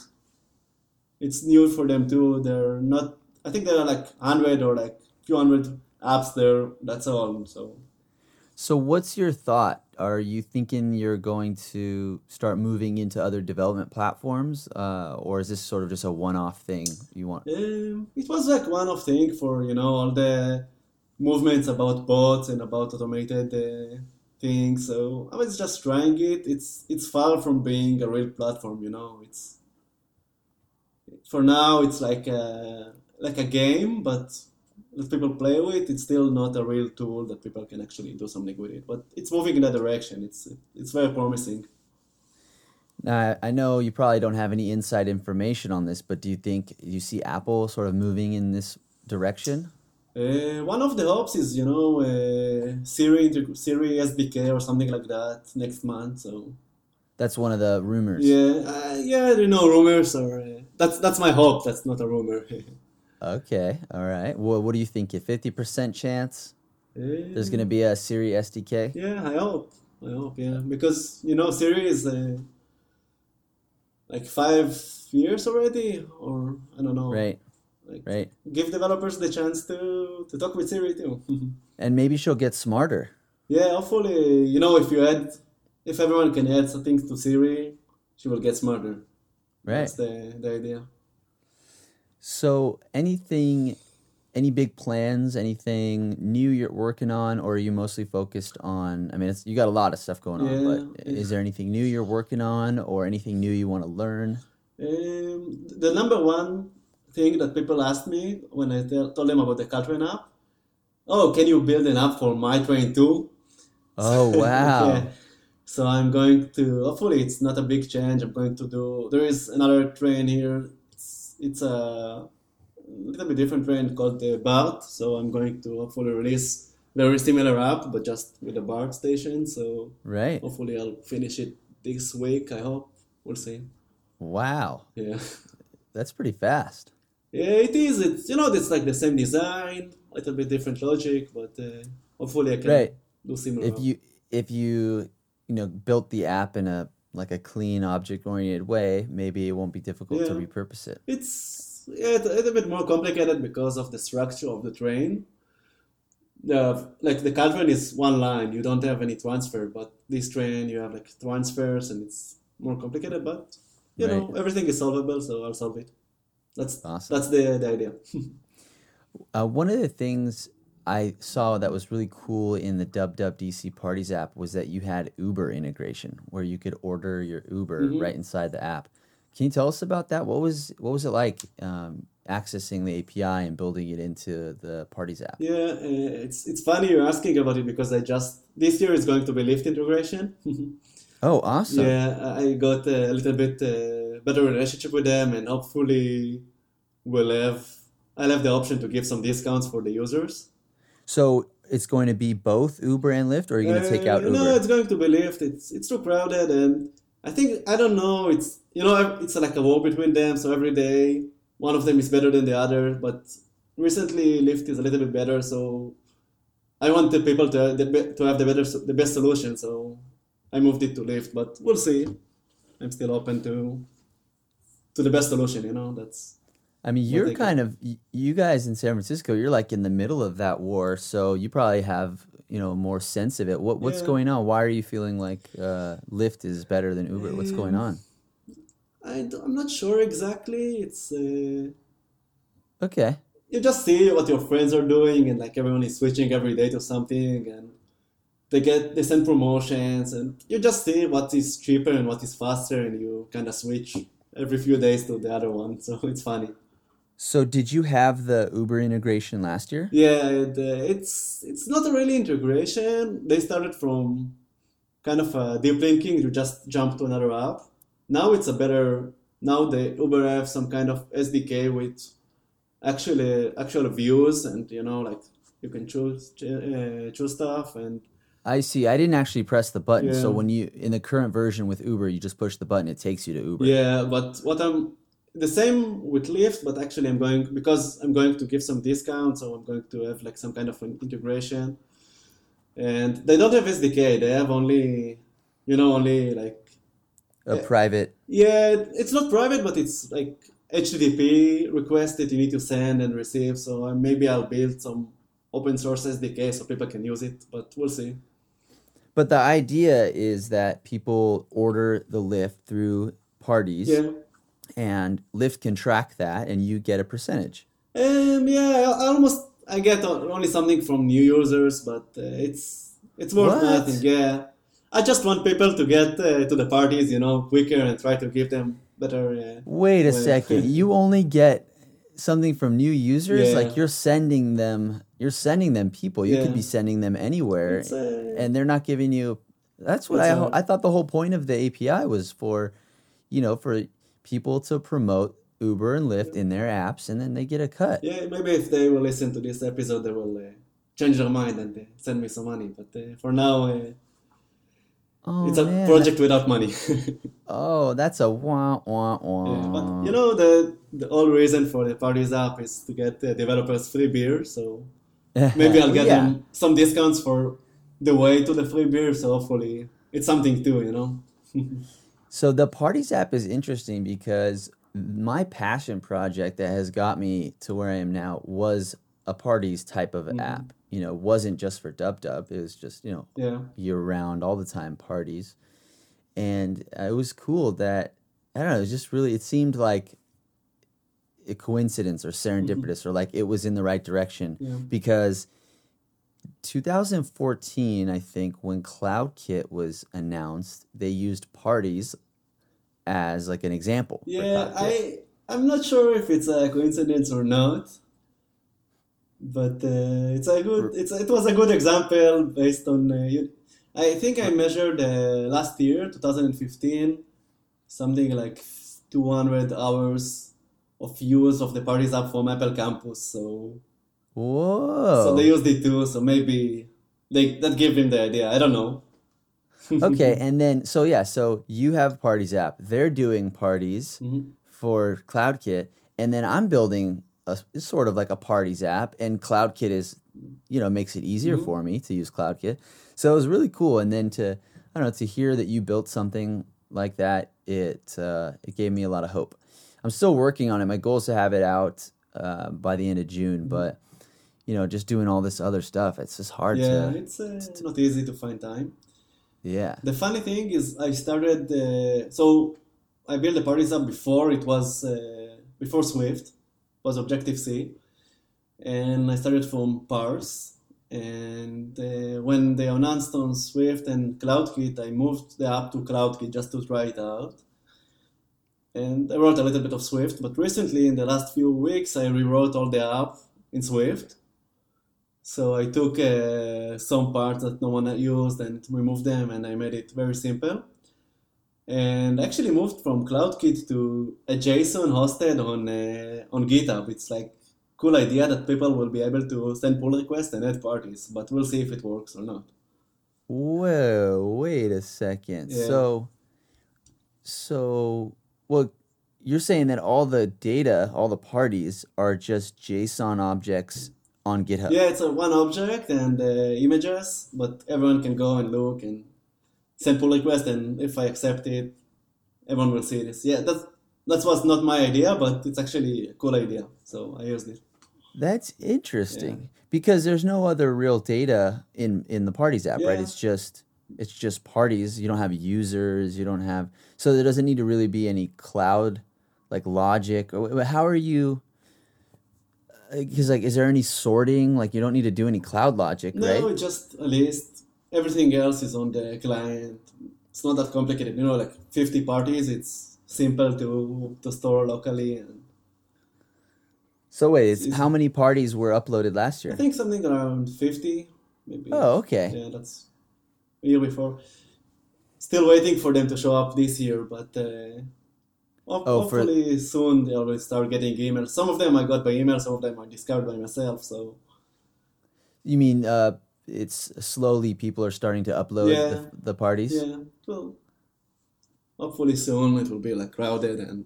it's new for them too. They're not. I think there are like hundred or like few hundred apps there. That's all. So So, what's your thought? Are you thinking you're going to start moving into other development platforms, uh, or is this sort of just a one-off thing you want? Um, it was like one-off thing for you know all the movements about bots and about automated uh, things. So I was just trying it. It's it's far from being a real platform. You know, it's for now it's like a like a game, but that people play with. It's still not a real tool that people can actually do something with it. But it's moving in that direction. It's it's very promising. Now, I know you probably don't have any inside information on this, but do you think you see Apple sort of moving in this direction? Uh, one of the hopes is, you know, uh, Siri, Siri SDK or something like that next month. So That's one of the rumors. yeah, uh, yeah, you know, rumors or uh, that's that's my hope. That's not a rumor. Okay. All right. Well, what do you think? A fifty percent chance there's Uh, going to be a Siri SDK? Yeah, I hope. I hope. Yeah, because you know, Siri is uh, like five years already, or I don't know. Right. Like, Right. Give developers the chance to to talk with Siri too. And maybe she'll get smarter. Yeah, hopefully, you know, if you add, if everyone can add some things to Siri, she will get smarter. Right. That's the, the idea. So, anything, any big plans, anything new you're working on, or are you mostly focused on? I mean, it's, you got a lot of stuff going on, Yeah, but is there anything new you're working on, or anything new you want to learn? Um, the number one thing that people asked me when I tell, told them about the Caltrain app, oh, can you build an app for my train too? Oh wow! Yeah. So I'm going to, hopefully it's not a big change. I'm going to do, there is another train here. It's, it's a little bit different train called the BART. So I'm going to hopefully release very similar app, but just with a BART station. So Right. hopefully I'll finish it this week, I hope. We'll see. Wow. Yeah. That's pretty fast. Yeah, it is. It's, you know, it's like the same design, a little bit different logic, but uh, hopefully I can Right. do similar. If you if you you know built the app in a like a clean object oriented way, maybe it won't be difficult to repurpose it. It's yeah, it's a little bit more complicated because of the structure of the train. The like the Caltrain is one line; you don't have any transfer. But this train, you have like transfers, and it's more complicated. But you know, everything is solvable, so I'll solve it. That's Awesome. that's the the idea. Uh, one of the things I saw that was really cool in the DC Parties app was that you had Uber integration, where you could order your Uber Mhm. right inside the app. Can you tell us about that? What was what was it like um, accessing the API and building it into the Parties app? Yeah, uh, it's it's funny you're asking about it because I just this year is going to be Lyft integration. Oh, awesome! Yeah, I got a little bit uh, better relationship with them, and hopefully we'll have I'll have the option to give some discounts for the users. So, it's going to be both Uber and Lyft, or are you going to take out Uh, Uber? No, it's going to be Lyft. It's it's too crowded, and I think I don't know. It's you know it's like a war between them. So every day one of them is better than the other. But recently Lyft is a little bit better. So I want the people to the, to have the better the best solution. So I moved it to Lyft, but we'll see. I'm still open to to the best solution. You know, that's I mean, you're kind of you guys in San Francisco. You're like in the middle of that war, so you probably have you know more sense of it. What what's Yeah. going on? Why are you feeling like uh, Lyft is better than Uber? What's going Um, on? I I'm not sure exactly. It's. Uh, Okay, you just see what your friends are doing and like everyone is switching every day to something and they get they send promotions and you just see what is cheaper and what is faster and you kind of switch every few days to the other one so it's funny. So did you have the Uber integration last year? yeah it, uh, it's it's not a really integration. They started from kind of uh, deep linking you just jump to another app. Now it's a better now the uber have some kind of sdk with actually actual views and you know like you can choose uh, choose stuff and I see. I didn't actually press the button. So when you in the current version with Uber, you just push the button, it takes you to Uber. yeah but what i'm the same with lyft but actually i'm going because i'm going to give some discounts so i'm going to have like some kind of an integration and they don't have sdk they have only you know only like A Yeah. private. Yeah, it's not private, but it's like HTTP request that you need to send and receive. So uh, maybe I'll build some open source SDK so people can use it, but we'll see. But the idea is that people order the Lyft through parties, Yeah. and Lyft can track that, and you get a percentage. Um, yeah, I almost I get only something from new users, but uh, it's it's worth nothing. Yeah, I just want people to get uh, to the parties, you know, quicker and try to give them better. Uh, Wait a Wait. second. You only get something from new users? Yeah. Like you're sending them you're sending them people. You could be sending them anywhere uh, and they're not giving you That's what I a- I thought the whole point of the API was for you know, for people to promote Uber and Lyft in their apps and then they get a cut. yeah, maybe if they will listen to this episode, they will uh, change their mind and uh, send me some money. But uh, for now, uh, Oh, it's a man, project without money. oh, that's a wah wah wah. Yeah, but you know the the whole reason for the parties app is to get the developers free beer. So maybe I'll get Yeah. them some discounts for the way to the free beer. So hopefully it's something too, you know. So the Parties app is interesting because my passion project that has got me to where I am now was a parties type of Mhm. app. You know, wasn't just for Dub Dub. It was just, you know, yeah, year round, all the time parties. And uh, it was cool that I don't know, it was just really it seemed like a coincidence or serendipitous or like it was in the right direction yeah, because 2014 i think when cloudkit was announced they used parties as like an example yeah. I I'm not sure if it's a coincidence or not, but uh, it's a good. It's it was a good example based on. Uh, you, I think I measured uh, last year, 2015, something like 200 hours of use of the Parties app from Apple Campus. So whoa so they used it too. So maybe they that gave him the idea. I don't know. okay and then so yeah so you have parties app they're doing parties Mhm. for cloudkit and then i'm building a it's sort of like a parties app and cloudkit is you know makes it easier Mhm. for me to use cloudkit so it was really cool and then to i don't know to hear that you built something like that it uh, it gave me a lot of hope i'm still working on it my goal is to have it out uh, by the end of june but you know just doing all this other stuff it's just hard yeah, to it's uh, not easy to find time. yeah The funny thing is, I started. Uh, so I built the Parties app before it was uh, before Swift, was Objective C, and I started from Parse. And uh, when they announced on Swift and CloudKit, I moved the app to CloudKit just to try it out. And I wrote a little bit of Swift, but recently, in the last few weeks, I rewrote all the app in Swift. So I took uh, some parts that no one had used and removed them, and I made it very simple. And actually moved from CloudKit to a JSON hosted on uh, on GitHub. It's like cool idea that people will be able to send pull requests and add parties, but we'll see if it works or not. Whoa, wait a second. Yeah. So, so, well, you're saying that all the data, all the parties are just JSON objects on GitHub. Yeah, it's a one object and uh, images, but everyone can go and look and pull request, and if I accept it, everyone will see this. Yeah, that's that was not my idea, but it's actually a cool idea, so I used it. That's interesting because there's no other real data in in the parties app, right? It's just it's just parties. You don't have users. You don't have so there doesn't need to really be any cloud like logic. Or How are you? Uh, because like, is there any sorting? Like, you don't need to do any cloud logic, No, right? it's just a list. Everything else is on the client. It's not that complicated. You know, like 50 parties, it's simple to to store locally. And So wait, it's, It's- how many parties were uploaded last year? I think something around 50, maybe. Oh, okay. Yeah, that's a year before. Still waiting for them to show up this year, but uh, Oh, for- hopefully soon they will start getting emails. Some of them I got by email, some of them I discovered by myself. So You mean uh, it's slowly people are starting to upload Yeah. the, the parties? yeah, well, hopefully soon it will be like crowded and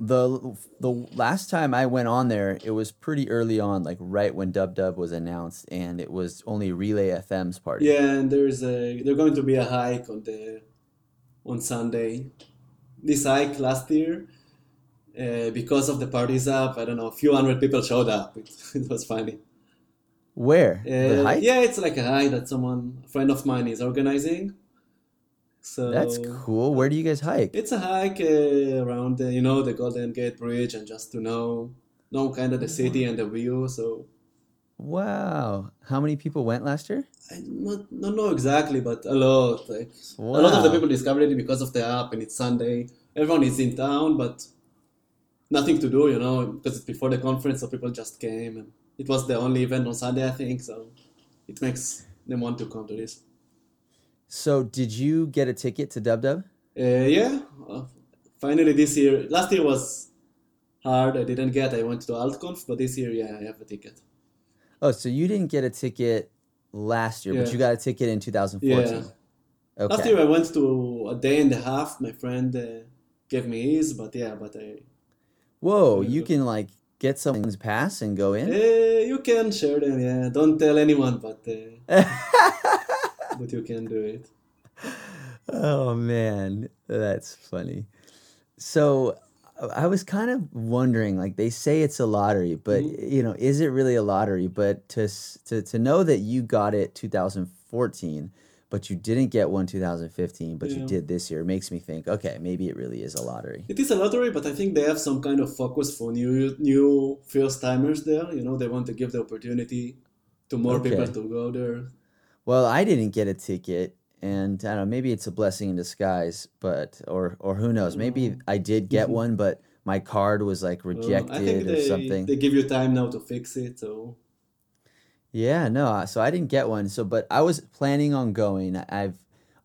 the the last time I went on there, it was pretty early on, like right when Dub Dub was announced, and it was only Relay FM's party. yeah, and there's a they're going to be a hike on the on Sunday. This hike last year. Uh, because of the parties up, I don't know, a few hundred people showed up. It, it was funny. Where Uh, hike? yeah, it's like a hike that someone, a friend of mine, is organizing. So That's cool. Where do you guys hike? It's a hike uh, around, the, you know, the Golden Gate Bridge, and just to know, know kind of the city and the view. So Wow. How many people went last year? I not not know exactly, but a lot. Like a lot of the people discovered it because of the app, and it's Sunday. Everyone is in town, but nothing to do, you know, because it's before the conference, so people just came, and it was the only event on Sunday, I think. So it makes them want to come to this. So did you get a ticket to Dub Dub? Uh, yeah, uh, finally this year. Last year was hard. I didn't get. I went to AltConf, but this year, yeah, I have a ticket. Oh, so you didn't get a ticket last year, but you got a ticket in 2014. Yeah. Okay. Last year I went to a day and a half. My friend uh, gave me his, but yeah, but I. Whoa, Yeah. you can like get someone's pass and go in? Uh, you can share them. Yeah, don't tell anyone, but uh, but you can do it. Oh man, that's funny. So I was kind of wondering, like they say it's a lottery, but Mhm. you know, is it really a lottery? But to to to know that you got it 2014, but you didn't get one 2015, but you did this year, makes me think, okay, maybe it really is a lottery. It is a lottery, but I think they have some kind of focus for new new first timers there. You know, they want to give the opportunity to more people to go there. Well, I didn't get a ticket, and I don't know, maybe it's a blessing in disguise, but or or who knows? Maybe Mm. I did get Mhm. one, but my card was like rejected I think or they, something. they give you time now to fix it. So Yeah, no, uh, so I didn't get one. So, but I was planning on going. I've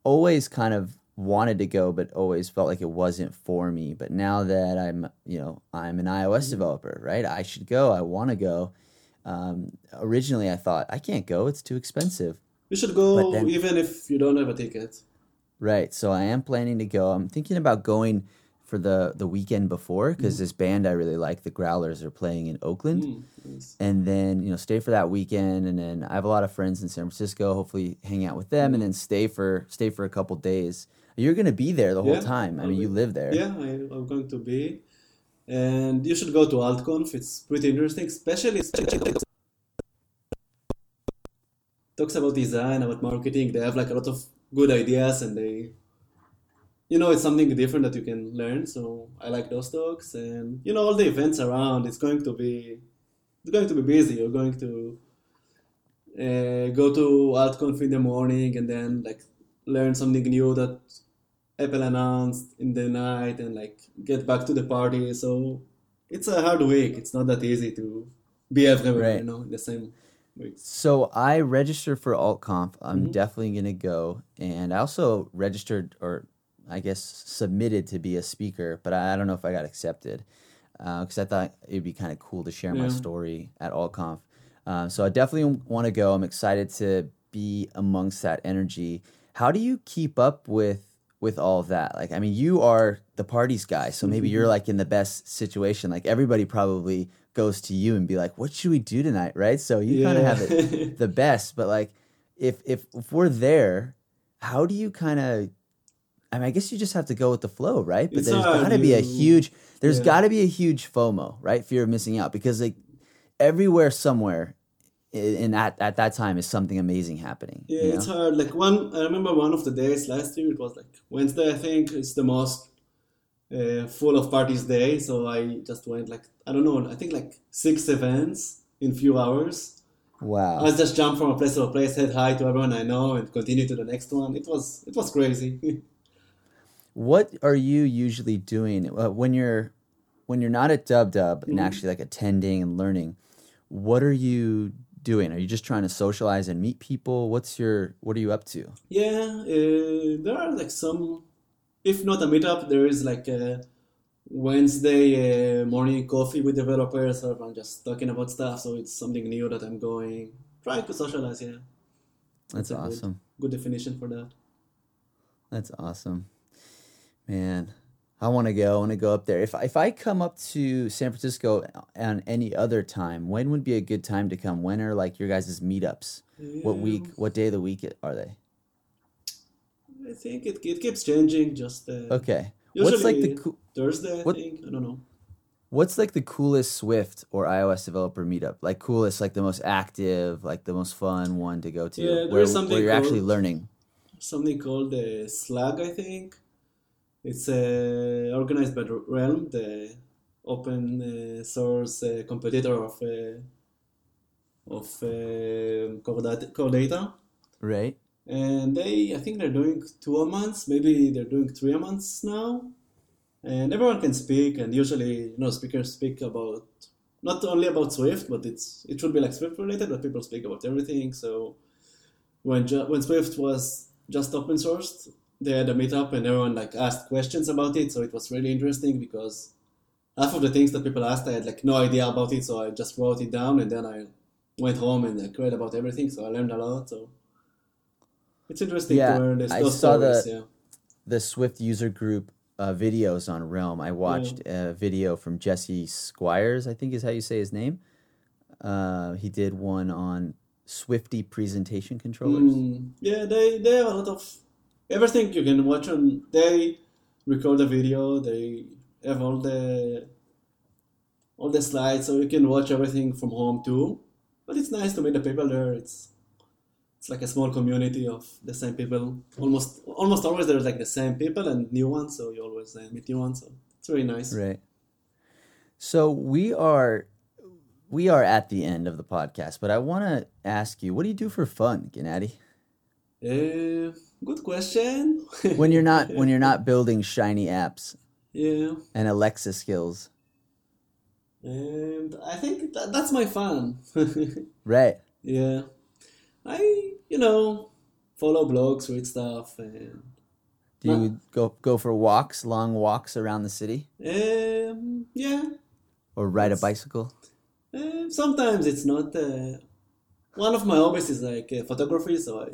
always kind of wanted to go, but always felt like it wasn't for me. But now that I'm, you know, I'm an iOS Mhm. developer, right? I should go. I want to go. Um, originally, I thought I can't go; it's too expensive. you should go then- even if you don't have a ticket. Right. So I am planning to go. I'm thinking about going for the the weekend before because this band I really like, the Growlers, are playing in Oakland. Mm, nice. and then you know stay for that weekend and then i have a lot of friends in san francisco hopefully hang out with them and then stay for stay for a couple days you're going to be there the whole Yeah, time i mean be- you live there Yeah, I, I'm going to be. And you should go to AltConf. It's pretty interesting, especially talks about design, about marketing. They have like a lot of good ideas, and they, you know, it's something different that you can learn. So I like those talks, and you know, all the events around. It's going to be, it's going to be busy. You're going to uh, go to AltConf in the morning, and then like learn something new that Apple announced in the night and like get back to the party. So it's a hard week. It's not that easy to be everywhere, Right. you know, in the same week. so i registered for altconf i'm Mhm. definitely going to go and i also registered or i guess submitted to be a speaker but i, I don't know if i got accepted because I thought it'd be kind of cool to share my story at AltConf. Uh, so I definitely want to go. I'm excited to be amongst that energy. How do you keep up with with all of that? Like, I mean, you are the parties guy, so maybe you're like in the best situation. Like everybody probably goes to you and be like, "What should we do tonight?" Right? So you kind of have it the best. But like, if if if we're there, how do you kind of? I mean, I guess you just have to go with the flow, right? But It's there's got to be a huge. There's yeah. got to be a huge FOMO, right? Fear of missing out, because like everywhere, somewhere, in at at that time is something amazing happening. Yeah, you it's hard. Like one, I remember one of the days last year. It was like Wednesday, I think. It's the most uh, full of parties day. So I just went like I don't know. I think like six events in few hours. Wow. I just jumped from a place to a place, said hi to everyone I know, and continue to the next one. It was it was crazy. What are you usually doing uh, when you're when you're not at Dub Dub and Mhm. actually like attending and learning? What are you doing? Are you just trying to socialize and meet people? What's your what are you up to? Yeah, uh, there are like some, if not a meetup, there is like a Wednesday uh, morning coffee with developers, or I'm just talking about stuff. So it's something new that I'm going, trying to socialize. Yeah, That's good- awesome. Good definition for that. That's awesome. Man, I want to go. I want to go up there. If if I come up to San Francisco on any other time, when would be a good time to come? When are like your guys' meetups? What week? What day of the week are they? I think it, it keeps changing. Just uh, Okay. What's like the Thursday, I think. I don't know. What's like the coolest Swift or iOS developer meetup? Like coolest, like the most active, like the most fun one to go to, Yeah, where, where you're actually learning. Something called uh, Slug, I think. It's uh, organized by Realm, the open uh, source uh, competitor of uh, of uh, Core Data- Core Data. Right. And they, I think they're doing two a month, maybe they're doing three a month now. And everyone can speak, and usually, you know, speakers speak about not only about Swift, but it's it should be like Swift related, but people speak about everything. So when when Swift was just open sourced, they had a meetup, and everyone like asked questions about it. So it was really interesting because half of the things that people asked, I had like no idea about it, so I just wrote it down, and then I went home and like read about everything. So I learned a lot. So it's interesting Yeah, to learn this, I saw stories. the- yeah. The Swift user group uh, videos on Realm. I watched a video from Jesse Squires, I think is how you say his name. Uh, he did one on Swifty presentation controllers. Mm, yeah, they they have a lot of everything you can watch on. They record a video. They have all the all the slides, so you can watch everything from home too. But it's nice to meet the people there. It's it's like a small community of the same people. Almost almost always there's like the same people and new ones, so you always uh, meet new ones. So it's really nice. Right. So we are we are at the end of the podcast, but I want to ask you, what do you do for fun, Gennady? Uh, good question. When you're not when you're not building shiny apps yeah. and Alexa skills, And I think that, that's my fun. right? yeah. I, you know, follow blogs, read stuff, and Do you go go for walks, long walks around the city, um, yeah. or ride a bicycle? Um, sometimes it's not. Uh, one of my hobbies is like uh, photography, so I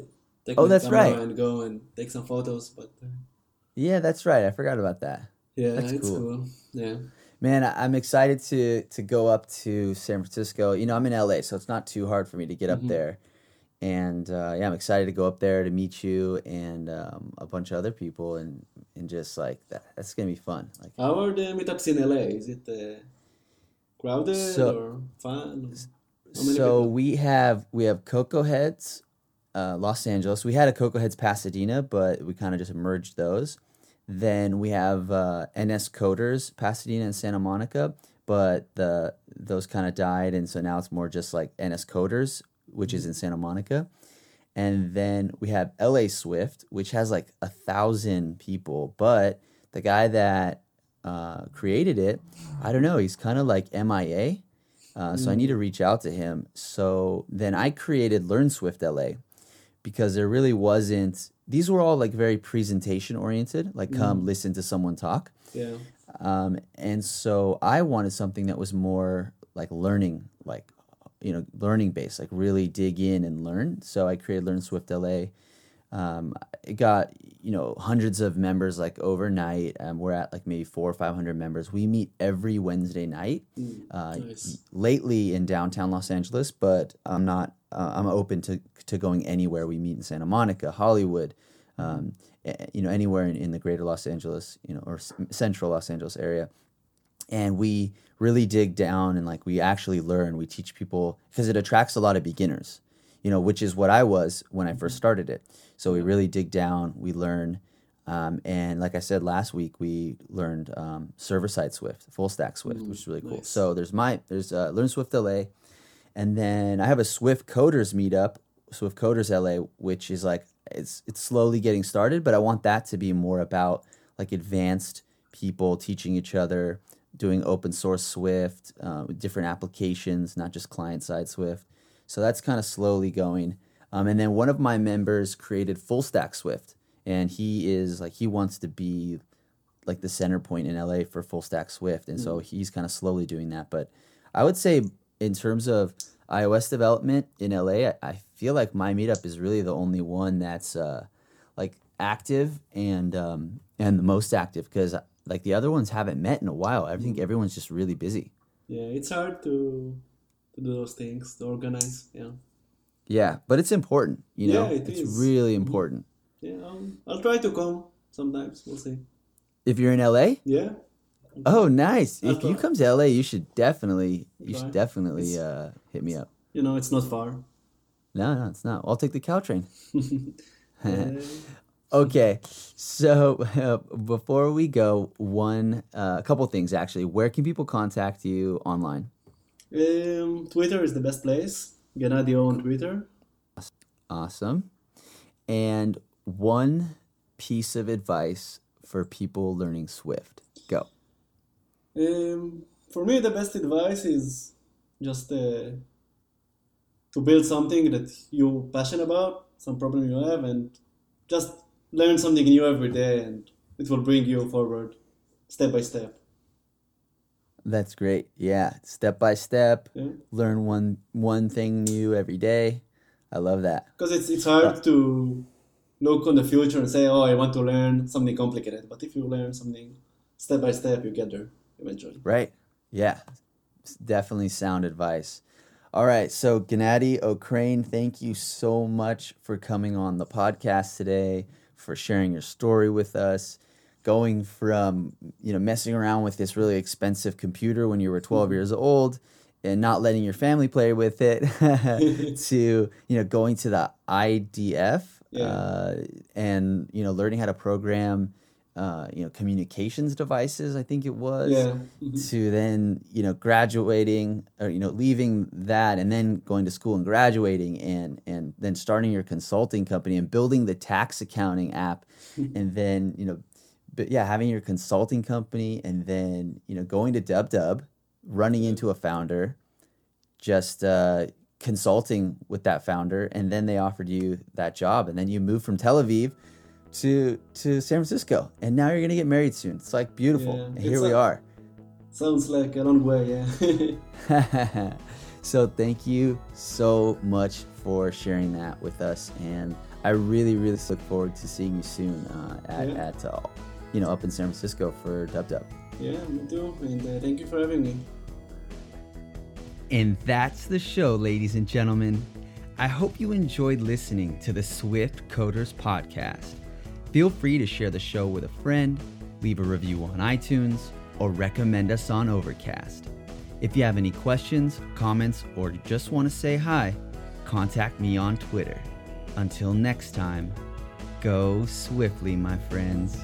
take Oh, that's right. and go and take some photos. But uh, Yeah, that's right. I forgot about that. yeah, That's it's cool. cool. Yeah. Man, I'm excited to to go up to San Francisco. You know, I'm in LA, so it's not too hard for me to get up Mhm. there. And uh, yeah, I'm excited to go up there to meet you and um, a bunch of other people, and and just like that. That's gonna be fun. Like, How are the meetups in LA? Is it uh, crowded So- or fun? So people? we have we have CocoaHeads, uh, Los Angeles. We had a CocoaHeads Pasadena, but we kind of just merged those. Then we have uh, NS Coders Pasadena and Santa Monica, but the those kind of died, and so now it's more just like NS Coders, which is in Santa Monica. And then we have LA Swift, which has like a thousand people, but the guy that uh, created it, I don't know, he's kind of like MIA. Uh, so I need to reach out to him. So then I created Learn Swift LA because there really wasn't. These were all like very presentation oriented, like come listen to someone talk. Yeah. Um, and so I wanted something that was more like learning, like you know, learning based, like really dig in and learn. So I created Learn Swift LA. Um, it got you know hundreds of members like overnight. Um, we're at like maybe four or five hundred members. We meet every Wednesday night. Uh, nice. Lately in downtown Los Angeles, but I'm not. Uh, I'm open to to going anywhere. We meet in Santa Monica, Hollywood, um, you know, anywhere in, in the greater Los Angeles, you know, or s- central Los Angeles area and we really dig down and like we actually learn we teach people because it attracts a lot of beginners you know which is what i was when i first started it so we really dig down we learn um, and like i said last week we learned um, server side swift full stack swift which is really cool nice. so there's my there's uh, learn swift la and then i have a swift coders meetup swift coders la which is like it's it's slowly getting started but i want that to be more about like advanced people teaching each other doing open source Swift, uh, with different applications, not just client side Swift. So that's kind of slowly going. Um, and then one of my members created full stack Swift, and he is like he wants to be like the center point in LA for full stack Swift, and so he's kind of slowly doing that. But I would say in terms of iOS development in LA, I, I feel like my meetup is really the only one that's uh, like active and um, and the most active because like the other ones haven't met in a while. I think everyone's just really busy. Yeah, it's hard to to do those things, to organize. Yeah, Yeah, but it's important. You know, Yeah, it it's is. really Mhm. important. yeah. I'll, I'll try to come sometimes. We'll see. If you're in LA, Yeah. oh nice. I'll If you come to LA, you should definitely you should definitely uh, hit me up. You know, it's not far. No, no, it's not. I'll take the Caltrain. Uh, Okay, so uh, before we go, one uh, a couple things actually. Where can people contact you online? Um, Twitter is the best place. Genadio on Twitter. Awesome. And one piece of advice for people learning Swift. Go. Um, for me, the best advice is just uh, to build something that you're passionate about, some problem you have, and just learn something new every day, and it will bring you forward step by step. That's great. Yeah, step by step, Yeah, learn one one thing new every day. I love that. because it's it's hard to look on the future and say, "Oh, I want to learn something complicated." But if you learn something step by step, you get there eventually. Right? Yeah. It's definitely sound advice. All right, so Gennady Okrain, thank you so much for coming on the podcast today, for sharing your story with us, going from, you know, messing around with this really expensive computer when you were 12 years old and not letting your family play with it to, you know, going to the IDF Yeah. uh, and, you know, learning how to program uh, you know, communications devices, I think it was Yeah. Mhm. to then you know graduating or you know leaving that and then going to school and graduating and and then starting your consulting company and building the tax accounting app and then you know but yeah having your consulting company and then you know going to dub dub running into a founder just uh consulting with that founder and then they offered you that job and then you moved from tel aviv to to san francisco and now you're gonna get married soon it's like beautiful Yeah, and here we are Sounds like a long way. Yeah. so thank you so much for sharing that with us and i really really look forward to seeing you soon uh, at, Yeah. at uh, you know up in san francisco for dub dub. Yeah, me too. And uh, thank you for having me. and that's the show ladies and gentlemen. I hope you enjoyed listening to the swift coders podcast. Feel free to share the show with a friend leave a review on itunes or recommend us on overcast. If you have any questions comments or just want to say hi contact me on twitter. Until next time go swiftly my friends